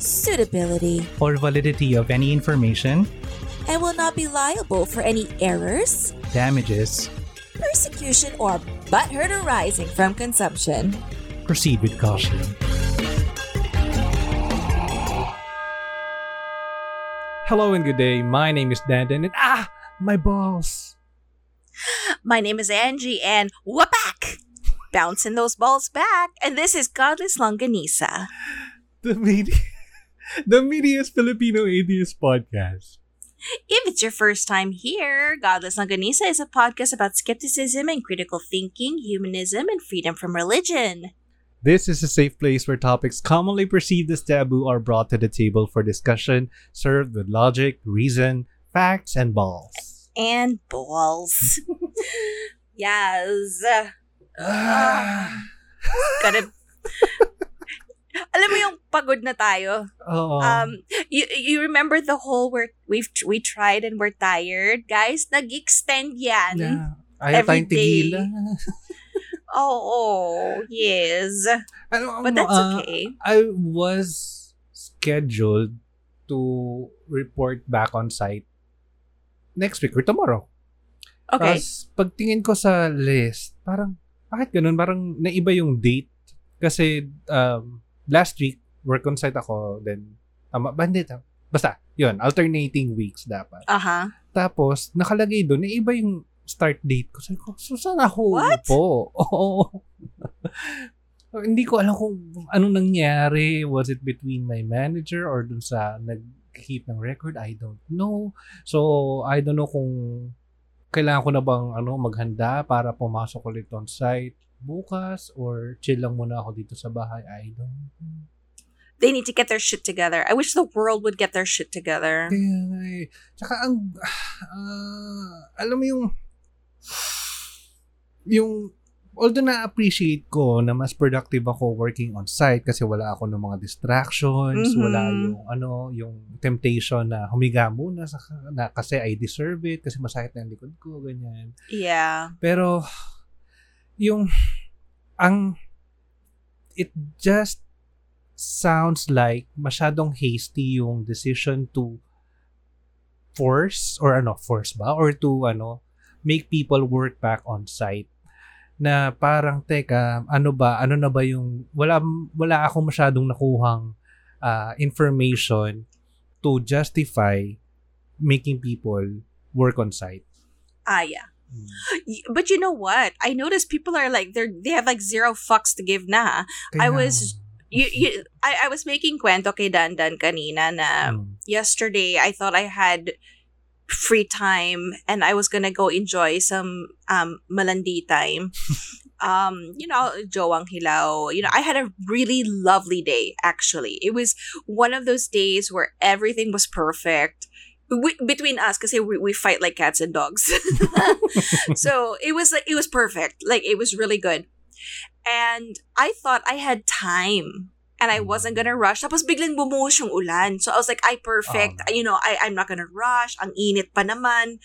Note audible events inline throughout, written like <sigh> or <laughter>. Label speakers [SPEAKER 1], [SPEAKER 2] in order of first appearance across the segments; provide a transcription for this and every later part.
[SPEAKER 1] suitability,
[SPEAKER 2] or validity of any information,
[SPEAKER 1] and will not be liable for any errors,
[SPEAKER 2] damages,
[SPEAKER 1] persecution, or butthurt arising from consumption.
[SPEAKER 2] proceed with caution. Hello and good day. My name is Dandan and ah, my balls.
[SPEAKER 1] My name is Angie, and whack! Bouncing those balls back, and this is Godless Longganisa.
[SPEAKER 2] The media, the Media's Filipino Atheist Podcast.
[SPEAKER 1] If it's your first time here, Godless Longganisa is a podcast about skepticism and critical thinking, humanism, and freedom from religion.
[SPEAKER 2] This is a safe place where topics commonly perceived as taboo are brought to the table for discussion, served with logic, reason, facts, and balls.
[SPEAKER 1] And balls. <laughs> yes. <sighs> Ah. Gotta... Alam mo yung pagod na tayo.
[SPEAKER 2] Oo.
[SPEAKER 1] Um, you, you remember the whole where we've we tried and we're tired, guys? Nag-extend yan.
[SPEAKER 2] Yeah. Ayaw
[SPEAKER 1] every
[SPEAKER 2] tayong tigilan.
[SPEAKER 1] Oh, yes.
[SPEAKER 2] Ano,
[SPEAKER 1] But
[SPEAKER 2] ano,
[SPEAKER 1] that's
[SPEAKER 2] ah,
[SPEAKER 1] okay.
[SPEAKER 2] I was scheduled to report back on site next week or tomorrow.
[SPEAKER 1] Okay.
[SPEAKER 2] Tapos, pagtingin ko sa list, parang, bakit ganun? Parang naiba yung date. Kasi, um, last week, work on site ako, then, tama, ba, hindi, tama. Basta, yun, alternating weeks dapat.
[SPEAKER 1] Aha.
[SPEAKER 2] Tapos, nakalagay doon, naiba yung start date ko. Sabi ko, so saan ako
[SPEAKER 1] What?
[SPEAKER 2] po? <laughs> Oo. Hindi ko alam kung anong nangyari. Was it between my manager or dun sa nag-keep ng record? I don't know. So, I don't know kung kailangan ko na bang ano, maghanda para pumasok ulit on site bukas or chill lang muna ako dito sa bahay. I don't know.
[SPEAKER 1] They need to get their shit together. I wish the world would get their shit together.
[SPEAKER 2] Kaya nga eh. Tsaka ang, ah, alam mo yung, yung, although na-appreciate ko na mas productive ako working on site kasi wala ako ng mga distractions,
[SPEAKER 1] Mhm.
[SPEAKER 2] wala yung, ano, yung temptation na humiga muna sa, na, kasi I deserve it, kasi masakit na yung likod ko, ganyan.
[SPEAKER 1] Yeah.
[SPEAKER 2] Pero, yung, ang, it just sounds like masyadong hasty yung decision to force, or ano, force ba? Or to, ano, make people work back on site na parang teka ano ba ano na ba yung wala wala ako masyadong nakuhang ah, information to justify making people work on site
[SPEAKER 1] Ah, yeah. But you know what? I noticed people are like they're they have like zero fucks to give na. I was- You, you I, I was making kwento kay Dandan kanina na
[SPEAKER 2] Mm.
[SPEAKER 1] yesterday I thought I had free time and I was gonna go enjoy some um malandi time. <laughs> um, you know, Joang Hilaw. You know, I had a really lovely day actually. It was one of those days where everything was perfect. We, between us, because we, we fight like cats and dogs. <laughs> <laughs> so it was like it was perfect. Like it was really good. And I thought I had time and I wasn't gonna rush. Tapos biglang bumuhos yung ulan. So I was like, I perfect.
[SPEAKER 2] Oh.
[SPEAKER 1] You know, I, I'm not gonna rush. Ang init pa naman.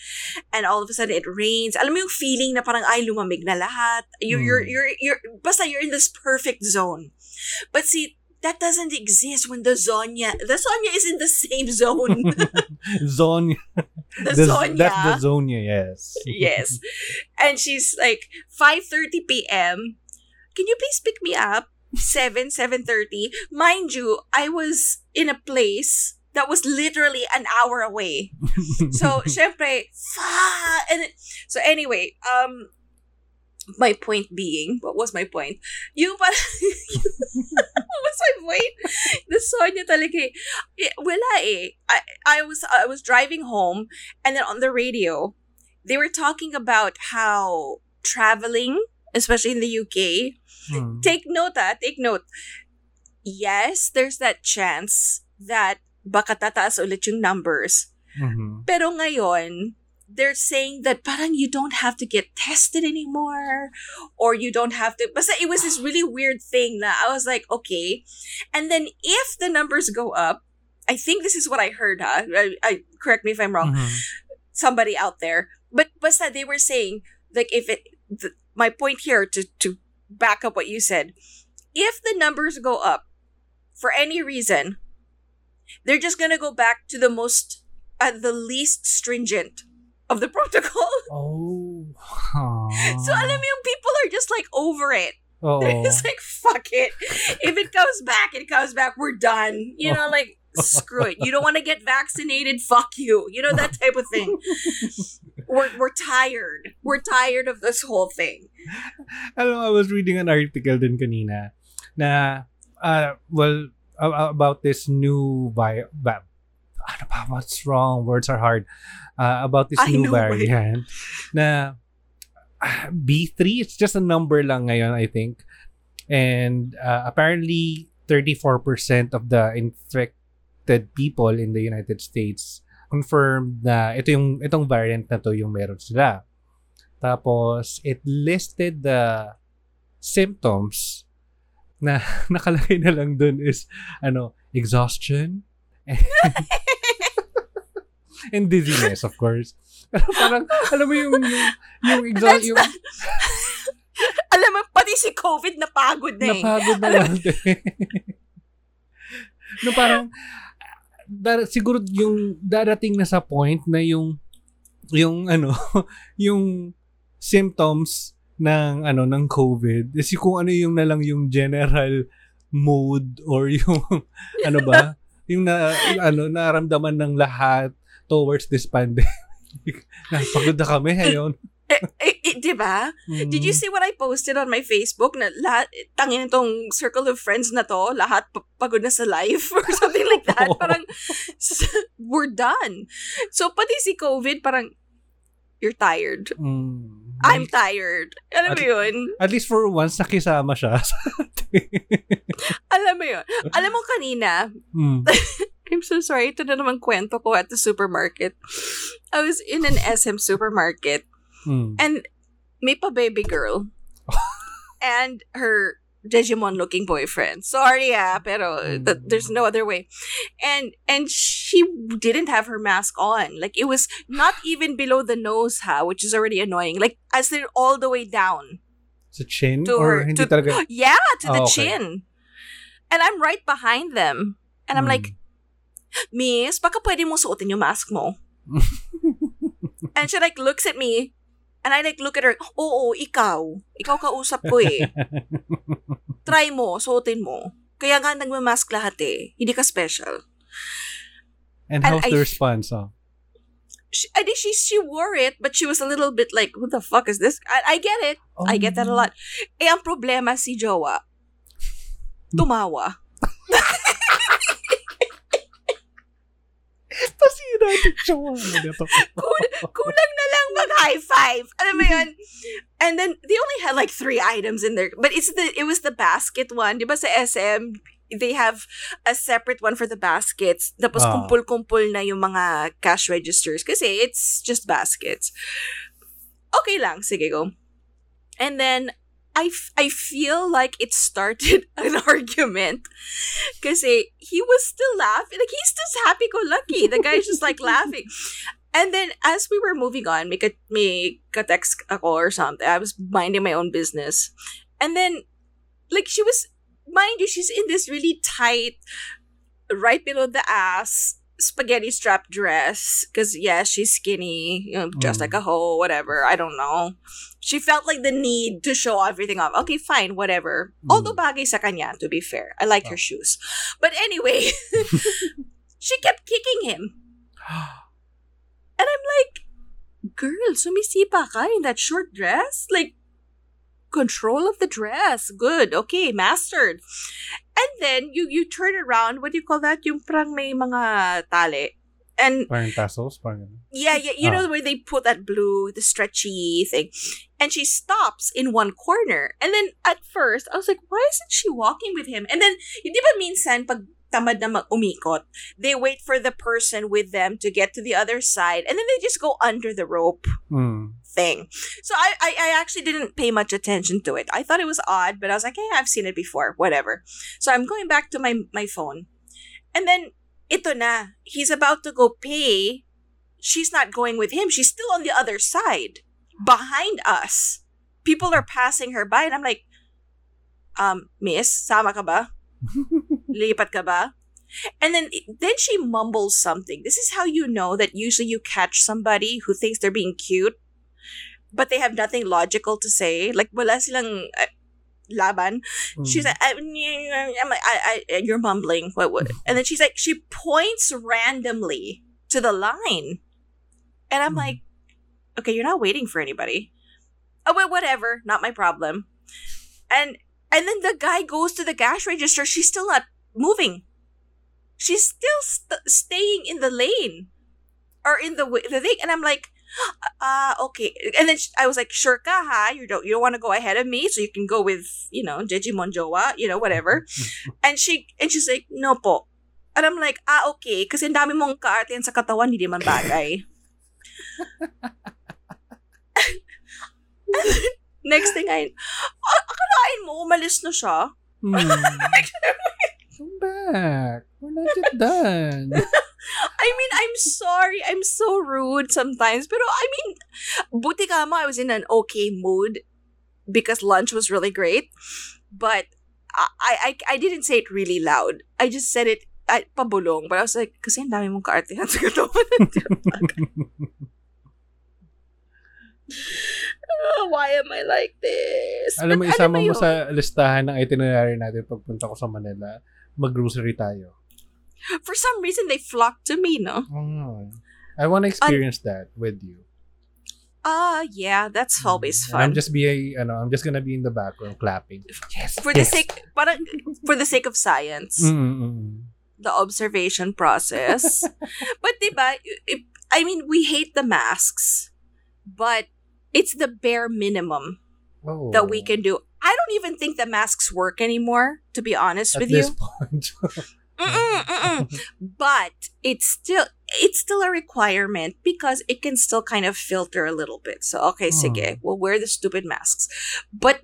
[SPEAKER 1] And all of a sudden it rains. Alam mo yung feeling na parang ay lumamig na lahat. You're, you're,
[SPEAKER 2] Mm.
[SPEAKER 1] you're, you're, basta you're in this perfect zone. But see, that doesn't exist when the Zonya, the Zonya is in the same zone. <laughs>
[SPEAKER 2] zone
[SPEAKER 1] the
[SPEAKER 2] the-
[SPEAKER 1] Zonya.
[SPEAKER 2] that's the zone yes
[SPEAKER 1] yes. <laughs> And she's like, 5.30 p.m. Can you please pick me up? 7, 7.30. Mind you, I was in a place that was literally an hour away. <laughs> So, syempre, fuck! And so anyway, um, my point being, what was my point? Yung parang, <laughs> what was my point? The Sonya talaga eh. Eh, Wala eh. I, I was, I was driving home and then on the radio, they were talking about how traveling, especially in the UK,
[SPEAKER 2] Hmm.
[SPEAKER 1] take note ah, take note. Yes, there's that chance that baka tataas ulit yung numbers.
[SPEAKER 2] Mhm.
[SPEAKER 1] Pero ngayon, they're saying that parang you don't have to get tested anymore or you don't have to but it was this really weird thing na I was like okay and then if the numbers go up I think this is what I heard ha I, I correct me if I'm wrong
[SPEAKER 2] Mhm.
[SPEAKER 1] somebody out there but basta they were saying like if it th- my point here to to back up what you said if the numbers go up for any reason they're just gonna go back to the most at the least stringent of the protocol. <laughs>
[SPEAKER 2] Oh.
[SPEAKER 1] so alam yung people are just like over it. <laughs> They're just like fuck it. If it comes back it comes back. We're done. You know like screw it. You don't want to get vaccinated. Fuck you. You know that type of thing. <laughs> We're, we're tired. We're tired of this whole thing.
[SPEAKER 2] Alam I was reading an article din kanina na, uh, well, about this new ano ba, what's wrong? Words are hard. Uh, about this
[SPEAKER 1] I
[SPEAKER 2] new variant na ah, B3, it's just a number lang ngayon, I think. And uh, apparently, 34% of the infected people in the United States confirmed na ito yung itong variant na to yung meron sila. Tapos, it listed the symptoms na <laughs> nakalagay na lang dun is, ano, exhaustion, <laughs> and dizziness, of course. <laughs> Pero parang, alam mo yung, yung, yung exhaust, yung <laughs>
[SPEAKER 1] alam mo pati si COVID napagod na eh
[SPEAKER 2] napagod na lang. <laughs> no, parang, dar- siguro yung darating na sa point na yung, yung ano, yung symptoms ng ano ng COVID yung kung ano yung na lang yung general mood or yung ano ba yung na yung ano naramdaman ng lahat towards this pandemic. <laughs> Napagod na kami ngayon.
[SPEAKER 1] eh, eh, eh, di ba? Did you see what I posted on my Facebook na lahat, tangin itong circle of friends na to, lahat pa- pagod na sa life or <laughs> something like that.
[SPEAKER 2] Oo.
[SPEAKER 1] Parang, we're done. So, pati si COVID, parang, you're tired.
[SPEAKER 2] Mm.
[SPEAKER 1] I'm tired. Alam mo
[SPEAKER 2] At-
[SPEAKER 1] yun?
[SPEAKER 2] At least for once nakisama siya. <laughs>
[SPEAKER 1] Alam mo yun? Alam mo kanina,
[SPEAKER 2] mm.
[SPEAKER 1] I'm so sorry, ito na naman kwento ko at the supermarket. I was in an SM supermarket
[SPEAKER 2] Mm.
[SPEAKER 1] And may pa baby girl. <laughs> and her Digimon looking boyfriend. Sorry ah, pero th- there's no other way. And and she didn't have her mask on. Like it was not even below the nose ha, which is already annoying. Like as in all the way down.
[SPEAKER 2] Sa chin?
[SPEAKER 1] To
[SPEAKER 2] or
[SPEAKER 1] her-
[SPEAKER 2] hindi
[SPEAKER 1] to-
[SPEAKER 2] talaga?
[SPEAKER 1] Yeah, to the
[SPEAKER 2] Oh, okay.
[SPEAKER 1] chin. And I'm right behind them. And I'm
[SPEAKER 2] Mm.
[SPEAKER 1] like, Miss, baka pwede mo suotin yung mask mo. <laughs> and she like looks at me, and I like look at her, oo, ikaw. Ikaw kausap ko eh. <laughs> Try mo, suotin mo. Kaya nga nagmamask lahat eh. Hindi ka special.
[SPEAKER 2] And
[SPEAKER 1] And
[SPEAKER 2] how's
[SPEAKER 1] I-
[SPEAKER 2] the response? Oh?
[SPEAKER 1] She, I think she, she wore it, but she was a little bit like, who the fuck is this? I, I get it. I get that a lot. Eh, ang problema si Jowa, tumawa. <laughs>
[SPEAKER 2] Pasira jowa mo dito. <laughs>
[SPEAKER 1] kulang na lang mag high five. Alam mo yun? And then they only had like three items in there, but it's the it was the basket one. Di ba sa SM they have a separate one for the baskets. Tapos
[SPEAKER 2] Ah.
[SPEAKER 1] kumpul-kumpul na yung mga cash registers kasi it's just baskets. Okay lang, sige go. And then I, f- I feel like it started <laughs> an argument kasi he was still laughing. Like, he's just happy-go-lucky. The guy's just, like, <laughs> laughing. And then, as we were moving on, may, ka- may ka-text ako or something. I was minding my own business. And then, like, she was, mind you, she's in this really tight, right below the ass, spaghetti strap dress. Because, yeah, she's skinny, you know, dressed
[SPEAKER 2] Mm.
[SPEAKER 1] like a hoe, whatever. I don't know. She felt like the need to show everything off. Okay, fine, whatever.
[SPEAKER 2] Mm.
[SPEAKER 1] Although bagay sa kanya, to be fair. I like her shoes. But anyway, <laughs> <laughs> she kept kicking him. And I'm like, girl, sumisipa ka in that short dress? Like, control of the dress. Good. Okay, mastered. And then, you you turn around, what do you call that? Yung parang may mga tali. And
[SPEAKER 2] Parang tassels? Parang
[SPEAKER 1] yeah, yeah, you
[SPEAKER 2] Ah.
[SPEAKER 1] know where they put that blue, the stretchy thing. And she stops in one corner. And then at first, I was like, why isn't she walking with him? And then, di ba minsan, pag tamad na umikot. They wait for the person with them to get to the other side and then they just go under the rope
[SPEAKER 2] Mm.
[SPEAKER 1] thing. So I, I, I actually didn't pay much attention to it. I thought it was odd, but I was like, hey, I've seen it before, whatever. So I'm going back to my, my phone. And then, ito na, he's about to go pay. She's not going with him. She's still on the other side, behind us. People are passing her by, and I'm like, um, miss, sama ka ba? <laughs> Lipat ka ba? And then then she mumbles something. This is how you know that usually you catch somebody who thinks they're being cute, but they have nothing logical to say. Like wala silang uh, laban. She's
[SPEAKER 2] Mm.
[SPEAKER 1] like, I, I'm like, I, I, you're mumbling. What, what? <laughs> And then she's like, she points randomly to the line, and I'm
[SPEAKER 2] Mm.
[SPEAKER 1] like, okay, you're not waiting for anybody. Oh, well, whatever, not my problem. And and then the guy goes to the cash register. She's still not moving. She's still st- staying in the lane or in the the thing, and I'm like, uh okay. And then I was like, sure ka ha? You don't you don't want to go ahead of me, so you can go with you know Digimon Jowa, you know whatever. <laughs> and she and she's like, no po. And I'm like, ah okay, kasi ang dami mong kaarte sa katawan, hindi man bagay. <laughs> <laughs> Next thing I, ah, akalain mo, umalis na siya.
[SPEAKER 2] Mm. <laughs> Come back. We're not yet done. <laughs>
[SPEAKER 1] I mean, I'm sorry. I'm so rude sometimes. Pero I mean, buti ka mo, I was in an okay mood because lunch was really great. But I, I, I didn't say it really loud. I just said it at pabulong. But I was like, kasi ang dami mong kaartehan sa katawan. Oh, why am I like this?
[SPEAKER 2] Alam mo,
[SPEAKER 1] But
[SPEAKER 2] isama mo sa listahan ng itinerary natin pagpunta ko sa Manila, mag-grocery tayo.
[SPEAKER 1] For some reason, they flock to me, no?
[SPEAKER 2] Oh. I want to experience that with you.
[SPEAKER 1] Ah, yeah, that's mm. always
[SPEAKER 2] And I'm just be a, ano, I'm just gonna be in the background clapping. Yes.
[SPEAKER 1] for the sake, parang, for the sake of science.
[SPEAKER 2] Mm-mm.
[SPEAKER 1] the observation process. <laughs> but diba, I mean, we hate the masks, but it's the bare minimum
[SPEAKER 2] Oh.
[SPEAKER 1] that we can do. I don't even think the masks work anymore, to be honest
[SPEAKER 2] At
[SPEAKER 1] with you. <laughs> Mm-mm, mm-mm. but it's still it's still a requirement because it can still kind of filter a little bit. So okay,
[SPEAKER 2] Hmm.
[SPEAKER 1] sige, we'll wear the stupid masks. But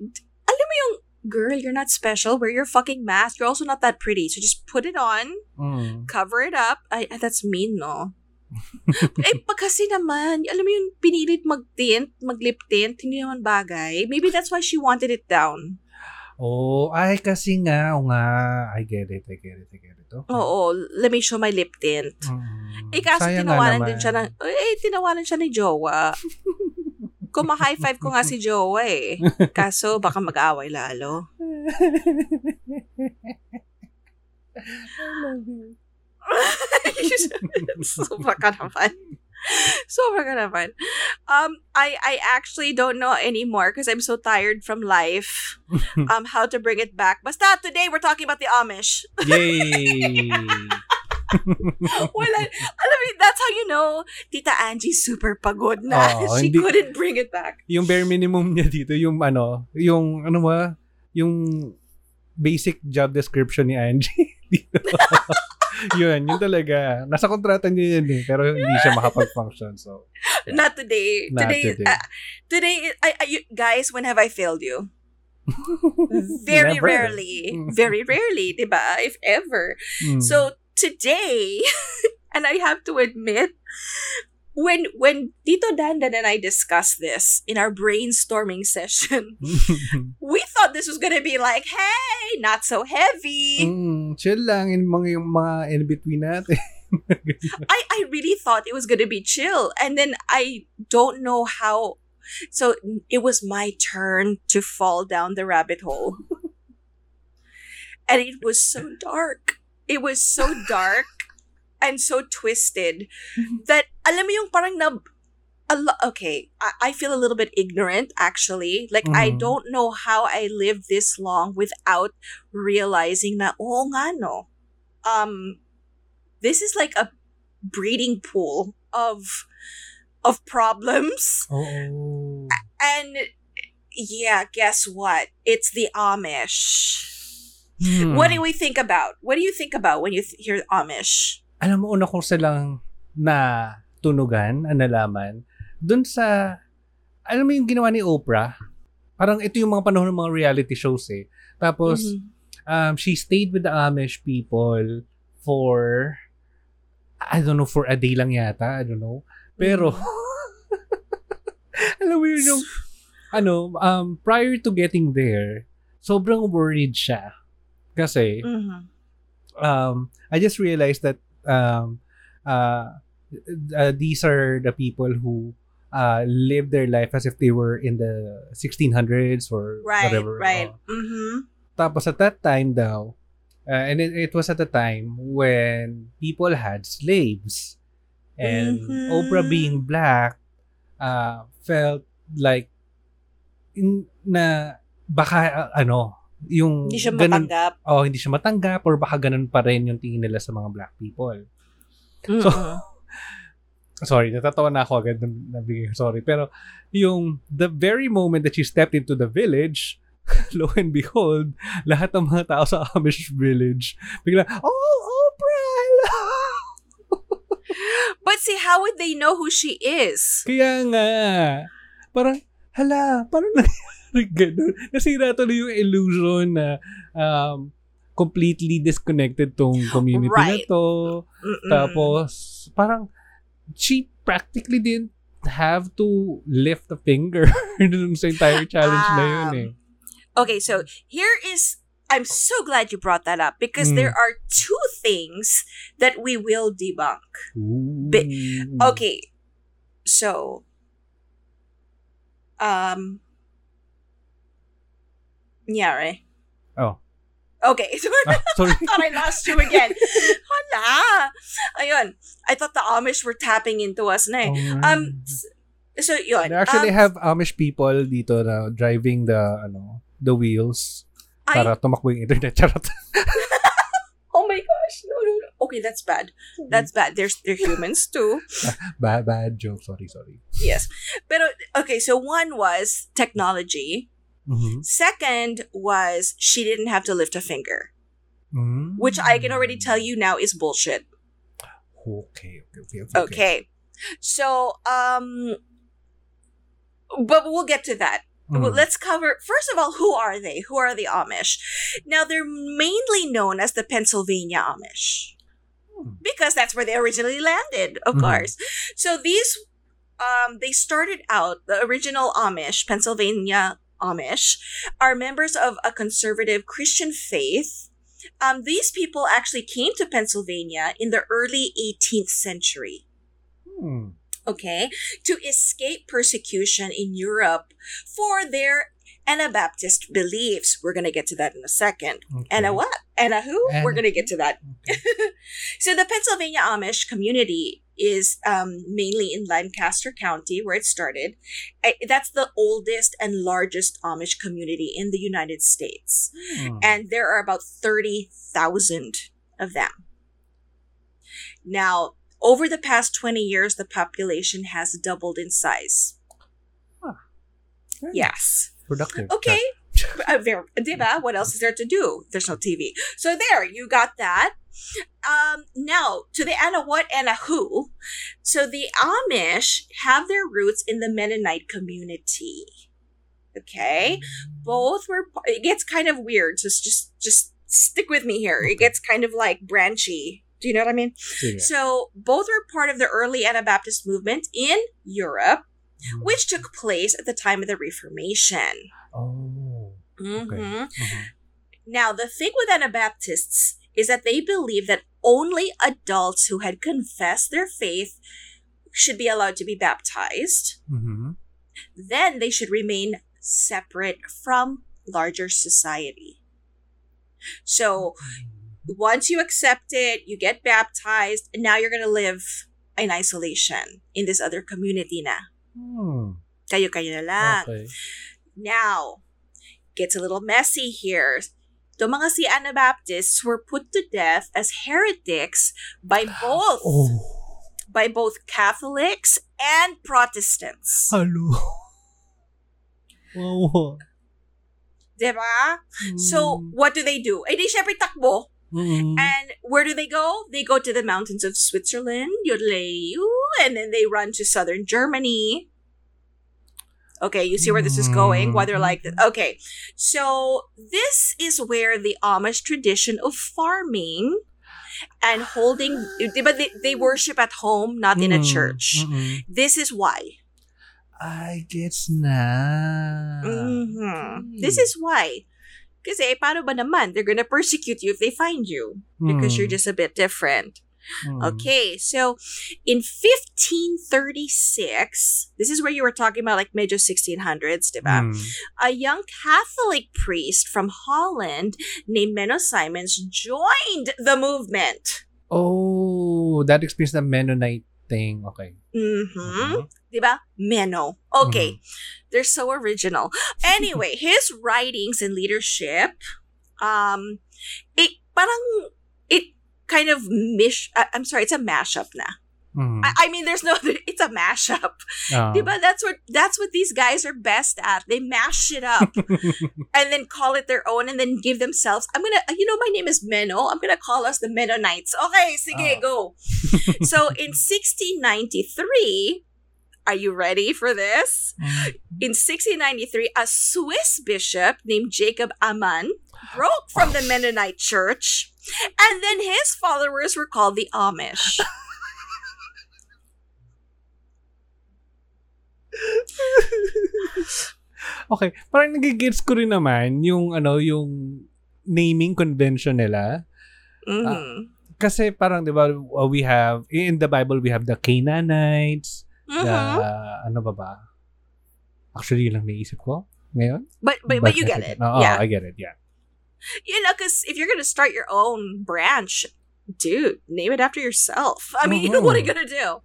[SPEAKER 1] alam mo yung girl, you're not special. Wear your fucking mask. You're also not that pretty. So just put it on.
[SPEAKER 2] Mm.
[SPEAKER 1] cover it up. Ay, that's mean, no? <laughs> eh, pag kasi naman, alam mo yung pinilit mag-tint, mag-lip tint, hindi naman bagay. Maybe that's why she wanted it down.
[SPEAKER 2] Oh, ay kasi nga, o nga. I get it, I get it, I get it. Okay.
[SPEAKER 1] Oo, let me show my lip tint.
[SPEAKER 2] Mm.
[SPEAKER 1] Eh,
[SPEAKER 2] nga
[SPEAKER 1] tinawanan din siya ng, eh, tinawanan siya ni Jowa. Kuma-high five ko nga si Jowa eh. Kaso, baka mag-away lalo. <laughs>
[SPEAKER 2] I love it. <laughs>
[SPEAKER 1] Sobra ka naman. <laughs> Sobra ka naman. Um, I, I actually don't know anymore because I'm so tired from life <laughs> um, how to bring it back. Basta today we're talking about the Amish.
[SPEAKER 2] Yay!
[SPEAKER 1] Wala, alam mo, that's how you know Tita Angie super pagod na.
[SPEAKER 2] Oo,
[SPEAKER 1] She
[SPEAKER 2] hindi-
[SPEAKER 1] couldn't bring it back.
[SPEAKER 2] yung bare minimum niya dito, yung ano, yung ano ba, yung basic job description ni Angie. Dito. <laughs> yun, yun talaga. Nasa kontrata niya yun eh, pero hindi siya makapag-function. So,
[SPEAKER 1] Not today.
[SPEAKER 2] Not
[SPEAKER 1] today,
[SPEAKER 2] today.
[SPEAKER 1] uh, today, I, I, you- guys, when have I failed you? <laughs> Very
[SPEAKER 2] Never.
[SPEAKER 1] rarely. Very rarely, diba? If ever.
[SPEAKER 2] Mm.
[SPEAKER 1] So today, <laughs> and I have to admit, when when Tito Dandan and I discussed this in our brainstorming session, <laughs> we thought this was gonna be like, hey, not so heavy.
[SPEAKER 2] mm, chill lang yung mga, yung mga in-between natin. <laughs>
[SPEAKER 1] I, I really thought it was gonna be chill. And then I don't know how so it was my turn to fall down the rabbit hole. <laughs> and it was so dark. It was so dark and so twisted that alam mo yung parang na okay, I, I feel a little bit ignorant actually. Like I
[SPEAKER 2] Mhm.
[SPEAKER 1] don't know how I lived this long without realizing that oh nga no. Um this is like a breeding pool of of problems
[SPEAKER 2] Oo.
[SPEAKER 1] and yeah, guess what? It's the Amish.
[SPEAKER 2] Hmm.
[SPEAKER 1] What do we think about? What do you think about when you th- hear Amish?
[SPEAKER 2] Alam mo, una ko silang na tunugan, ang nalaman, dun sa, alam mo yung ginawa ni Oprah? Parang ito yung mga panahon ng mga reality shows eh. Tapos,
[SPEAKER 1] Mhm.
[SPEAKER 2] um, she stayed with the Amish people for, I don't know, for a day lang yata. I don't know. Pero, <laughs> alam mo yun yung, ano, um, prior to getting there, sobrang worried siya. Kasi,
[SPEAKER 1] Mhm.
[SPEAKER 2] um, I just realized that um, uh, uh, these are the people who uh, live their life as if they were in the 1600s or
[SPEAKER 1] Right,
[SPEAKER 2] whatever.
[SPEAKER 1] right.
[SPEAKER 2] Oh.
[SPEAKER 1] Mhm.
[SPEAKER 2] Tapos at that time daw, uh, and it, it was at the time when people had slaves. And
[SPEAKER 1] Mhm.
[SPEAKER 2] Oprah being black uh, felt like in, na baka uh, ano, yung
[SPEAKER 1] Hindi siya
[SPEAKER 2] ganun-
[SPEAKER 1] matanggap.
[SPEAKER 2] oh, hindi siya matanggap or baka ganun pa rin yung tingin nila sa mga black people. So,
[SPEAKER 1] Mhm. <laughs>
[SPEAKER 2] sorry, natatawa na ako agad nabigay sorry. Pero yung the very moment that she stepped into the village, <laughs> lo and behold, lahat ng mga tao sa Amish village, bigla, oh, Oprah! <laughs>
[SPEAKER 1] But see, how would they know who she is?
[SPEAKER 2] Kaya nga, parang, hala, parang nangyari <laughs> ganun. Nasira tuloy yung illusion na um, completely disconnected tong community
[SPEAKER 1] Right.
[SPEAKER 2] na to.
[SPEAKER 1] Mm-mm.
[SPEAKER 2] Tapos, parang, she practically didn't have to lift a finger <laughs> dun sa entire challenge na yun
[SPEAKER 1] Um,
[SPEAKER 2] eh.
[SPEAKER 1] Okay, so here is. I'm so glad you brought that up because
[SPEAKER 2] Mm.
[SPEAKER 1] there are two things that we will debunk. Bi-
[SPEAKER 2] Ooh.
[SPEAKER 1] Okay, so, um, Nyari.
[SPEAKER 2] Oh.
[SPEAKER 1] Okay, <laughs> so
[SPEAKER 2] Ah, sorry.
[SPEAKER 1] I <laughs> thought I lost you again. <laughs> Hala. Ayun. I thought the Amish were tapping into us na eh.
[SPEAKER 2] Oh,
[SPEAKER 1] Um, so yun.
[SPEAKER 2] They actually
[SPEAKER 1] um,
[SPEAKER 2] have Amish people dito na driving the ano the wheels
[SPEAKER 1] I-
[SPEAKER 2] para tumakbo yung internet. Charot.
[SPEAKER 1] oh my gosh. No, no, no. Okay, that's bad. That's bad. There's they're humans too.
[SPEAKER 2] bad, bad joke. Sorry, sorry.
[SPEAKER 1] Yes. Pero okay, so one was technology.
[SPEAKER 2] Mhm.
[SPEAKER 1] Second was she didn't have to lift a finger,
[SPEAKER 2] Mm.
[SPEAKER 1] which I can already tell you now is bullshit.
[SPEAKER 2] Okay, okay, okay, okay.
[SPEAKER 1] Okay. So, um but we'll get to that.
[SPEAKER 2] Mm.
[SPEAKER 1] Let's cover first of all who are they? Who are the Amish? Now they're mainly known as the Pennsylvania Amish
[SPEAKER 2] Hmm.
[SPEAKER 1] because that's where they originally landed, of
[SPEAKER 2] Mhm.
[SPEAKER 1] course. So these um they started out the original Amish, Pennsylvania Amish are members of a conservative Christian faith. Um, these people actually came to Pennsylvania in the early 18th century
[SPEAKER 2] Hmm.
[SPEAKER 1] okay, to escape persecution in Europe for their Anabaptist beliefs. We're going to get to that in a second.
[SPEAKER 2] Okay.
[SPEAKER 1] And a what? And a who? We're going to get to that.
[SPEAKER 2] Okay. <laughs>
[SPEAKER 1] So the Pennsylvania Amish community is um, mainly in Lancaster County, where it started. That's the oldest and largest Amish community in the United States
[SPEAKER 2] Hmm.
[SPEAKER 1] and there are about 30,000 of them. Now, over the past 20 years, the population has doubled in size.
[SPEAKER 2] Hmm.
[SPEAKER 1] Yes.
[SPEAKER 2] Productive.
[SPEAKER 1] Okay. Uh, diba? What else is there to do? There's no TV. So there, you got that. Um, now, to the Anna what, and a who. So the Amish have their roots in the Mennonite community. Okay? both were it gets kind of weird so just just stick with me here it gets kind of like branchy do you know what i mean
[SPEAKER 2] Sige.
[SPEAKER 1] so both were part of the early anabaptist movement in europe
[SPEAKER 2] Hmm.
[SPEAKER 1] which took place at the time of the reformation
[SPEAKER 2] Oh.
[SPEAKER 1] Mhm.
[SPEAKER 2] Mhm.
[SPEAKER 1] now the thing with anabaptists is that they believe that only adults who had confessed their faith should be allowed to be baptized
[SPEAKER 2] Mhm.
[SPEAKER 1] then they should remain separate from larger society. So once you accept it, you get baptized, and now you're going to live in isolation in this other community na.
[SPEAKER 2] Hmm.
[SPEAKER 1] Kayo-kayo na lang.
[SPEAKER 2] Okay.
[SPEAKER 1] Now, gets a little messy here. The mga si Anabaptists were put to death as heretics by both
[SPEAKER 2] Oh.
[SPEAKER 1] by both Catholics and Protestants.
[SPEAKER 2] Hello. Wow.
[SPEAKER 1] Diba? So,
[SPEAKER 2] Mm.
[SPEAKER 1] what do they do? Eh, di syempre takbo.
[SPEAKER 2] Mm.
[SPEAKER 1] And where do they go? They go to the mountains of Switzerland, yodelay, and then they run to southern Germany. Okay, you see where this is going? Why they're like that. Okay, so this is where the Amish tradition of farming and holding, <gasps> but they, they worship at home, not in a
[SPEAKER 2] Mm.
[SPEAKER 1] church.
[SPEAKER 2] Mm-mm.
[SPEAKER 1] This is why.
[SPEAKER 2] I gets na.
[SPEAKER 1] Mhm. This is why. Kasi paano ba naman? They're gonna persecute you if they find you because you're just a bit different.
[SPEAKER 2] Mm.
[SPEAKER 1] Okay, so in 1536, this is where you were talking about like medyo 1600s, diba?
[SPEAKER 2] Mm.
[SPEAKER 1] A young Catholic priest from Holland named Menno Simons joined the movement.
[SPEAKER 2] Oh, that explains the Mennonite thing. Okay.
[SPEAKER 1] Mm-hmm.
[SPEAKER 2] Mhm.
[SPEAKER 1] Diba? Menno. Okay. They're so original. Anyway, <laughs> his writings and leadership, um, it parang, it kind of mish, uh, I'm sorry, it's a mashup na.
[SPEAKER 2] Mm.
[SPEAKER 1] I, I mean, there's no, it's a mashup. Diba? That's what, that's what these guys are best at. They mash it up <laughs> and then call it their own and then give themselves, I'm gonna, you know, my name is Menno. I'm gonna call us the Mennonites. Okay, sige,
[SPEAKER 2] Ah.
[SPEAKER 1] go. <laughs> so in 1693, are you ready for this?
[SPEAKER 2] Mm.
[SPEAKER 1] In 1693, a Swiss bishop named Jacob Amann broke from the Mennonite church, and then his followers were called the Amish. <laughs>
[SPEAKER 2] Okay, parang nagigets ko rin naman yung ano, yung naming convention nila.
[SPEAKER 1] Mhm.
[SPEAKER 2] Kasi parang 'di ba uh, we have in the Bible we have the Canaanites, the
[SPEAKER 1] Mhm.
[SPEAKER 2] ano ba ba? Actually, yun lang naisip ko ngayon.
[SPEAKER 1] But, but but you get it.
[SPEAKER 2] Oo,
[SPEAKER 1] yeah.
[SPEAKER 2] I get it. Yeah.
[SPEAKER 1] You know, because if you're gonna start your own branch, dude, name it after yourself. I mean,
[SPEAKER 2] Mhm. <laughs>
[SPEAKER 1] what are you gonna do?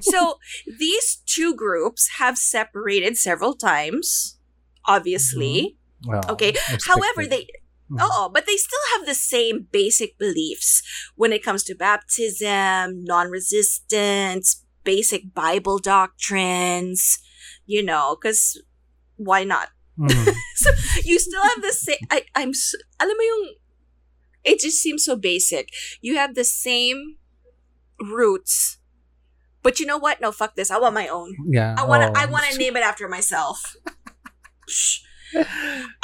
[SPEAKER 1] so <laughs> these two groups have separated several times, obviously.
[SPEAKER 2] Well,
[SPEAKER 1] Okay. However, they
[SPEAKER 2] Mhm.
[SPEAKER 1] oh, but they still have the same basic beliefs when it comes to baptism, non-resistance, basic Bible doctrines. You know, because why not?
[SPEAKER 2] Mhm. <laughs>
[SPEAKER 1] So you still have the same. I I'm. Alam mo yung. It just seems so basic. You have the same roots, but you know what? No, fuck this. I want my own.
[SPEAKER 2] Yeah.
[SPEAKER 1] I want to.
[SPEAKER 2] oh.
[SPEAKER 1] I want to name it after myself. <laughs>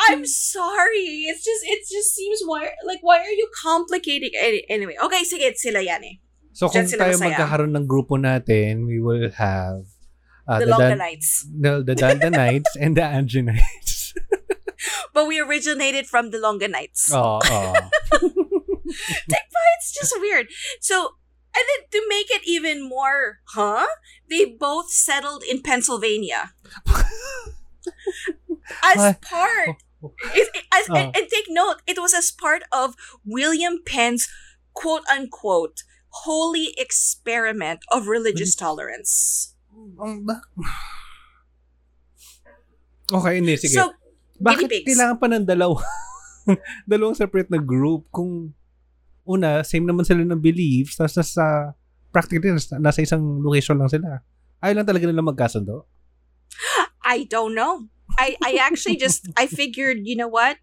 [SPEAKER 1] I'm sorry. It's just. It just seems why. Like, why are you complicating? Any- Anyway, okay. Sige, sila yan eh.
[SPEAKER 2] So kung
[SPEAKER 1] Diyan
[SPEAKER 2] tayo
[SPEAKER 1] masaya.
[SPEAKER 2] magkakaroon ng grupo natin, we will have uh,
[SPEAKER 1] the
[SPEAKER 2] the, Dan-
[SPEAKER 1] Longganites.
[SPEAKER 2] the, the Dandanites and the Angenites. <laughs>
[SPEAKER 1] But we originated from the Longganites.
[SPEAKER 2] Oo, oo. <laughs>
[SPEAKER 1] it's just weird. So, and then to make it even more, huh? They both settled in Pennsylvania. <laughs> as part, it, it- as,
[SPEAKER 2] Oh.
[SPEAKER 1] and, and take note, it was as part of William Penn's quote unquote holy experiment of religious tolerance.
[SPEAKER 2] Ang ba- Okay, hindi, sige.
[SPEAKER 1] So,
[SPEAKER 2] Bakit
[SPEAKER 1] guinea pigs.
[SPEAKER 2] kailangan pa ng dalawa? <laughs> dalawang separate na group kung una, same naman sila ng beliefs, tapos nasa, practically, nasa, nasa isang location lang sila. Ayaw lang talaga nila magkasundo.
[SPEAKER 1] I don't know. I, I actually just I figured, you know what?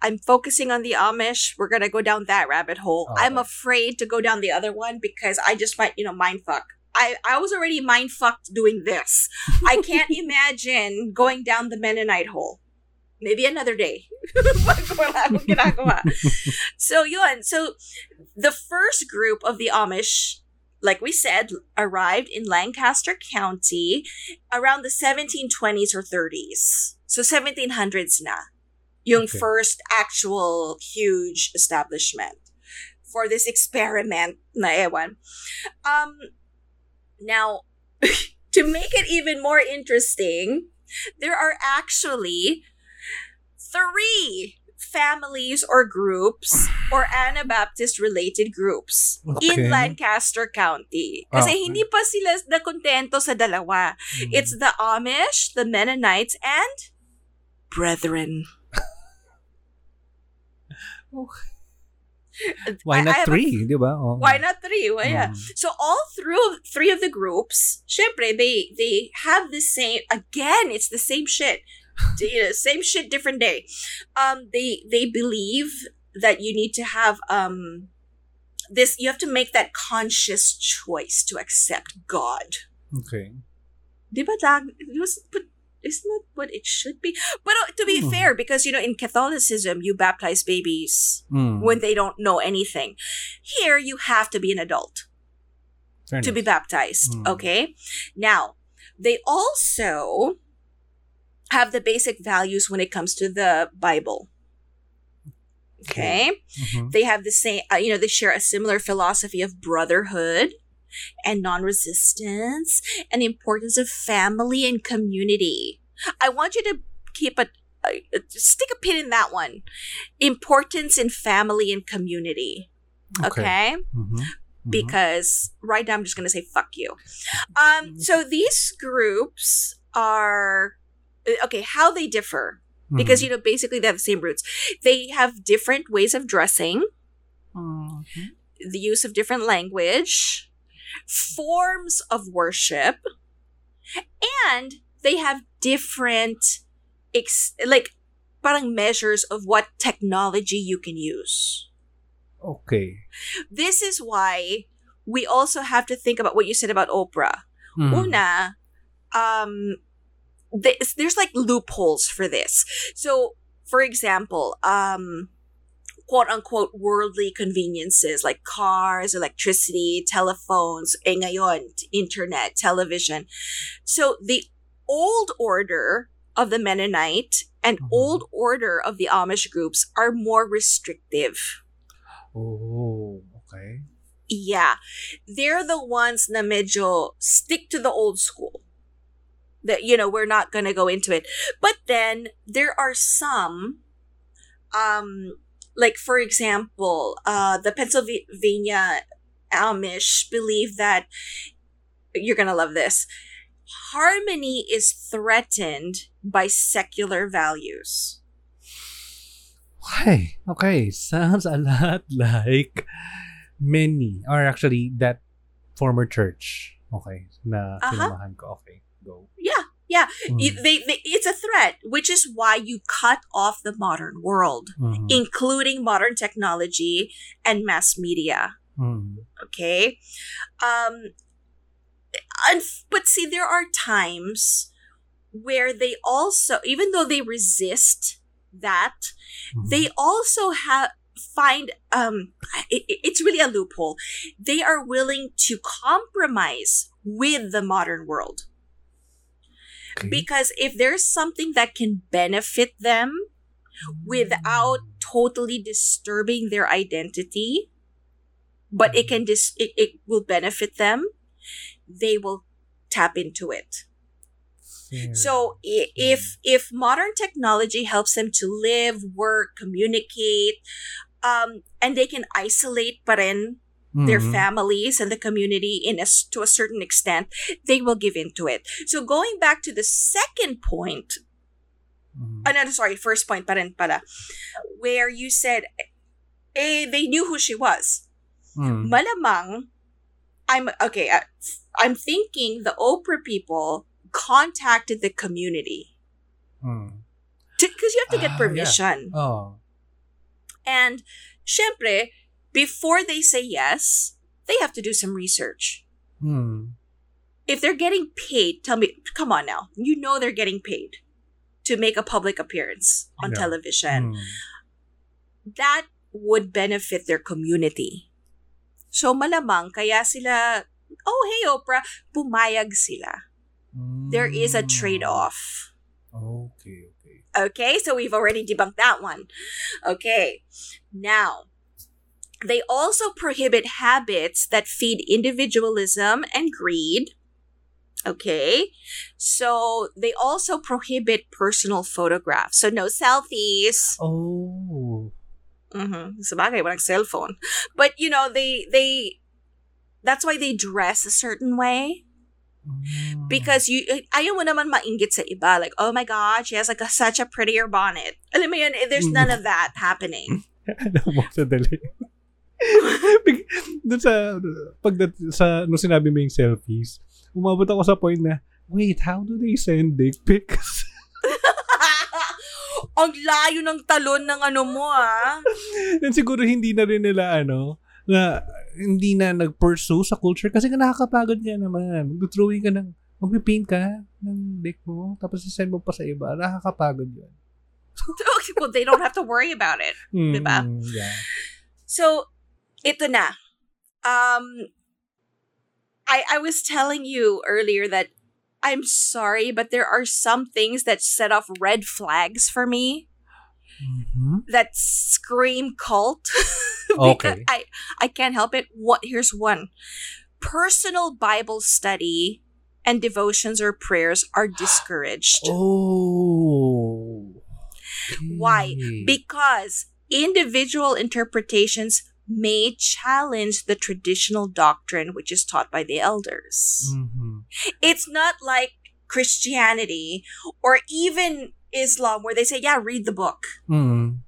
[SPEAKER 1] I'm focusing on the Amish. We're gonna go down that rabbit hole.
[SPEAKER 2] Oh.
[SPEAKER 1] I'm afraid to go down the other one because I just might, you know, mind fuck. I, I was already mind fucked doing this. I can't <laughs> imagine going down the Mennonite hole. Maybe another day. Pag wala akong so yun. So the first group of the Amish, like we said, arrived in Lancaster County around the 1720s or 30s. So 1700s na. Yung
[SPEAKER 2] Okay.
[SPEAKER 1] first actual huge establishment for this experiment na ewan. Um, now, <laughs> to make it even more interesting, there are actually three families or groups <sighs> or Anabaptist related groups
[SPEAKER 2] Okay.
[SPEAKER 1] in Lancaster County. Kasi
[SPEAKER 2] Okay.
[SPEAKER 1] hindi pa sila na kontento sa dalawa.
[SPEAKER 2] Mm.
[SPEAKER 1] It's the Amish, the Mennonites, and Brethren. <laughs>
[SPEAKER 2] Why
[SPEAKER 1] I- I
[SPEAKER 2] not
[SPEAKER 1] a-
[SPEAKER 2] three, di ba? Oh.
[SPEAKER 1] Why not three? Well, yeah.
[SPEAKER 2] Mm.
[SPEAKER 1] So all through three of the groups, syempre, they they have the same again, it's the same shit. <laughs> you know, same shit, different day. Um, they they believe that you need to have um this. You have to make that conscious choice to accept God.
[SPEAKER 2] Okay.
[SPEAKER 1] Di ba lag- it was, but isn't that what it should be? But uh, to be
[SPEAKER 2] Hmm.
[SPEAKER 1] fair, because you know, in Catholicism, you baptize babies
[SPEAKER 2] Mm.
[SPEAKER 1] when they don't know anything. Here, you have to be an adult
[SPEAKER 2] Fair
[SPEAKER 1] to be baptized.
[SPEAKER 2] Hmm.
[SPEAKER 1] Okay. Now, they also have the basic values when it comes to the Bible. Okay.
[SPEAKER 2] Mhm.
[SPEAKER 1] They have the same, uh, you know, they share a similar philosophy of brotherhood and non resistance and importance of family and community. I want you to keep a, stick a pin in that one. Importance in family and community. Okay.
[SPEAKER 2] Mhm. Mhm.
[SPEAKER 1] Because right now I'm just going to say fuck you. Um, so these groups are, uh, okay, how they differ because
[SPEAKER 2] Mhm.
[SPEAKER 1] you know basically they have the same roots they have different ways of dressing
[SPEAKER 2] Mhm.
[SPEAKER 1] the use of different language forms of worship and they have different ex- like parang measures of what technology you can use
[SPEAKER 2] Okay.
[SPEAKER 1] this is why we also have to think about what you said about oprah
[SPEAKER 2] Mm.
[SPEAKER 1] Una, um, there's, there's like loopholes for this. So, for example, um, quote unquote worldly conveniences like cars, electricity, telephones, eh ngayon, internet, television. So the old order of the Mennonite and
[SPEAKER 2] Mhm.
[SPEAKER 1] old order of the Amish groups are more restrictive.
[SPEAKER 2] Oh, okay.
[SPEAKER 1] Yeah. They're the ones na medyo stick to the old school. That, you know, we're not going to go into it. But then there are some, um, like, for example, uh, the Pennsylvania Amish believe that, you're going to love this, harmony is threatened by secular values.
[SPEAKER 2] Okay. Okay. Sounds a lot <laughs> like many, or actually that former church. Okay. Na sinamahan ko. Okay. Go.
[SPEAKER 1] Yeah. Yeah.
[SPEAKER 2] Mm.
[SPEAKER 1] They, they, it's a threat, which is why you cut off the modern world.
[SPEAKER 2] Mhm.
[SPEAKER 1] including modern technology and mass media.
[SPEAKER 2] Mhm.
[SPEAKER 1] Okay. Um, and, but see, there are times where they also, even though they resist that,
[SPEAKER 2] Mhm.
[SPEAKER 1] they also have find um it- it's really a loophole they are willing to compromise with the modern world
[SPEAKER 2] Okay.
[SPEAKER 1] because if there's something that can benefit them without totally disturbing their identity but it can dis- it, it will benefit them they will tap into it. So if if modern technology helps them to live work communicate um and they can isolate pa rin their
[SPEAKER 2] Mhm.
[SPEAKER 1] families and the community in a, to a certain extent they will give into it so going back to the second point
[SPEAKER 2] Mhm.
[SPEAKER 1] uh, no, sorry, first point pa rin pala, where you said, eh, they knew who she was.
[SPEAKER 2] Mhm.
[SPEAKER 1] Malamang, I'm, okay, uh, I'm thinking the Oprah people contacted the community. Because you have to get
[SPEAKER 2] yeah.
[SPEAKER 1] permission.
[SPEAKER 2] Oh.
[SPEAKER 1] And, syempre, before they say yes, they have to do some research.
[SPEAKER 2] Mhm.
[SPEAKER 1] If they're getting paid, tell me, come on now, you know they're getting paid to make a public appearance on
[SPEAKER 2] Yeah.
[SPEAKER 1] television.
[SPEAKER 2] Mhm.
[SPEAKER 1] that would benefit their community. So malamang kaya sila, oh hey Oprah, pumayag sila. There is a
[SPEAKER 2] Mm.
[SPEAKER 1] trade-off.
[SPEAKER 2] Okay, okay.
[SPEAKER 1] Okay, so we've already debunked that one. Okay, now they also prohibit habits that feed individualism and greed. Okay, so they also prohibit personal photographs. So no selfies.
[SPEAKER 2] Oh.
[SPEAKER 1] Mm-hmm. Sabagay, walang cellphone. But, you know, they, they, that's why they dress a certain way.
[SPEAKER 2] Mm.
[SPEAKER 1] Because you, ayaw mo naman mainggit sa iba. Like, oh my God, she has like a, such a prettier bonnet. Alam mo yun, eh, there's none of that happening. <laughs>
[SPEAKER 2] Alam mo, sandali. Doon sa, pag sa, nung sinabi mo yung selfies, umabot ako sa point na, wait, how do they send dick pics? <laughs>
[SPEAKER 1] Ang layo ng talon ng ano mo, ah.
[SPEAKER 2] And siguro hindi na rin nila ano, na hindi na nag-pursue sa culture kasi nakakapagod nga naman. Mag-drawing ka ng, mag-paint ka ng deck mo, tapos send mo pa sa iba. Nakakapagod yun. <laughs>
[SPEAKER 1] well, they don't have to worry about it.
[SPEAKER 2] Mm,
[SPEAKER 1] Diba?
[SPEAKER 2] Yeah.
[SPEAKER 1] So, ito na. Um, I I was telling you earlier that I'm sorry, but there are some things that set off red flags for me
[SPEAKER 2] Mhm.
[SPEAKER 1] that scream cult. <laughs>
[SPEAKER 2] Okay.
[SPEAKER 1] because I I can't help it. What here's one. Personal Bible study and devotions or prayers are <gasps> discouraged.
[SPEAKER 2] Oh.
[SPEAKER 1] Why? Because individual interpretations may challenge the traditional doctrine which is taught by the elders.
[SPEAKER 2] Mhm.
[SPEAKER 1] It's not like Christianity or even Islam where they say, yeah, read the book.
[SPEAKER 2] Mm.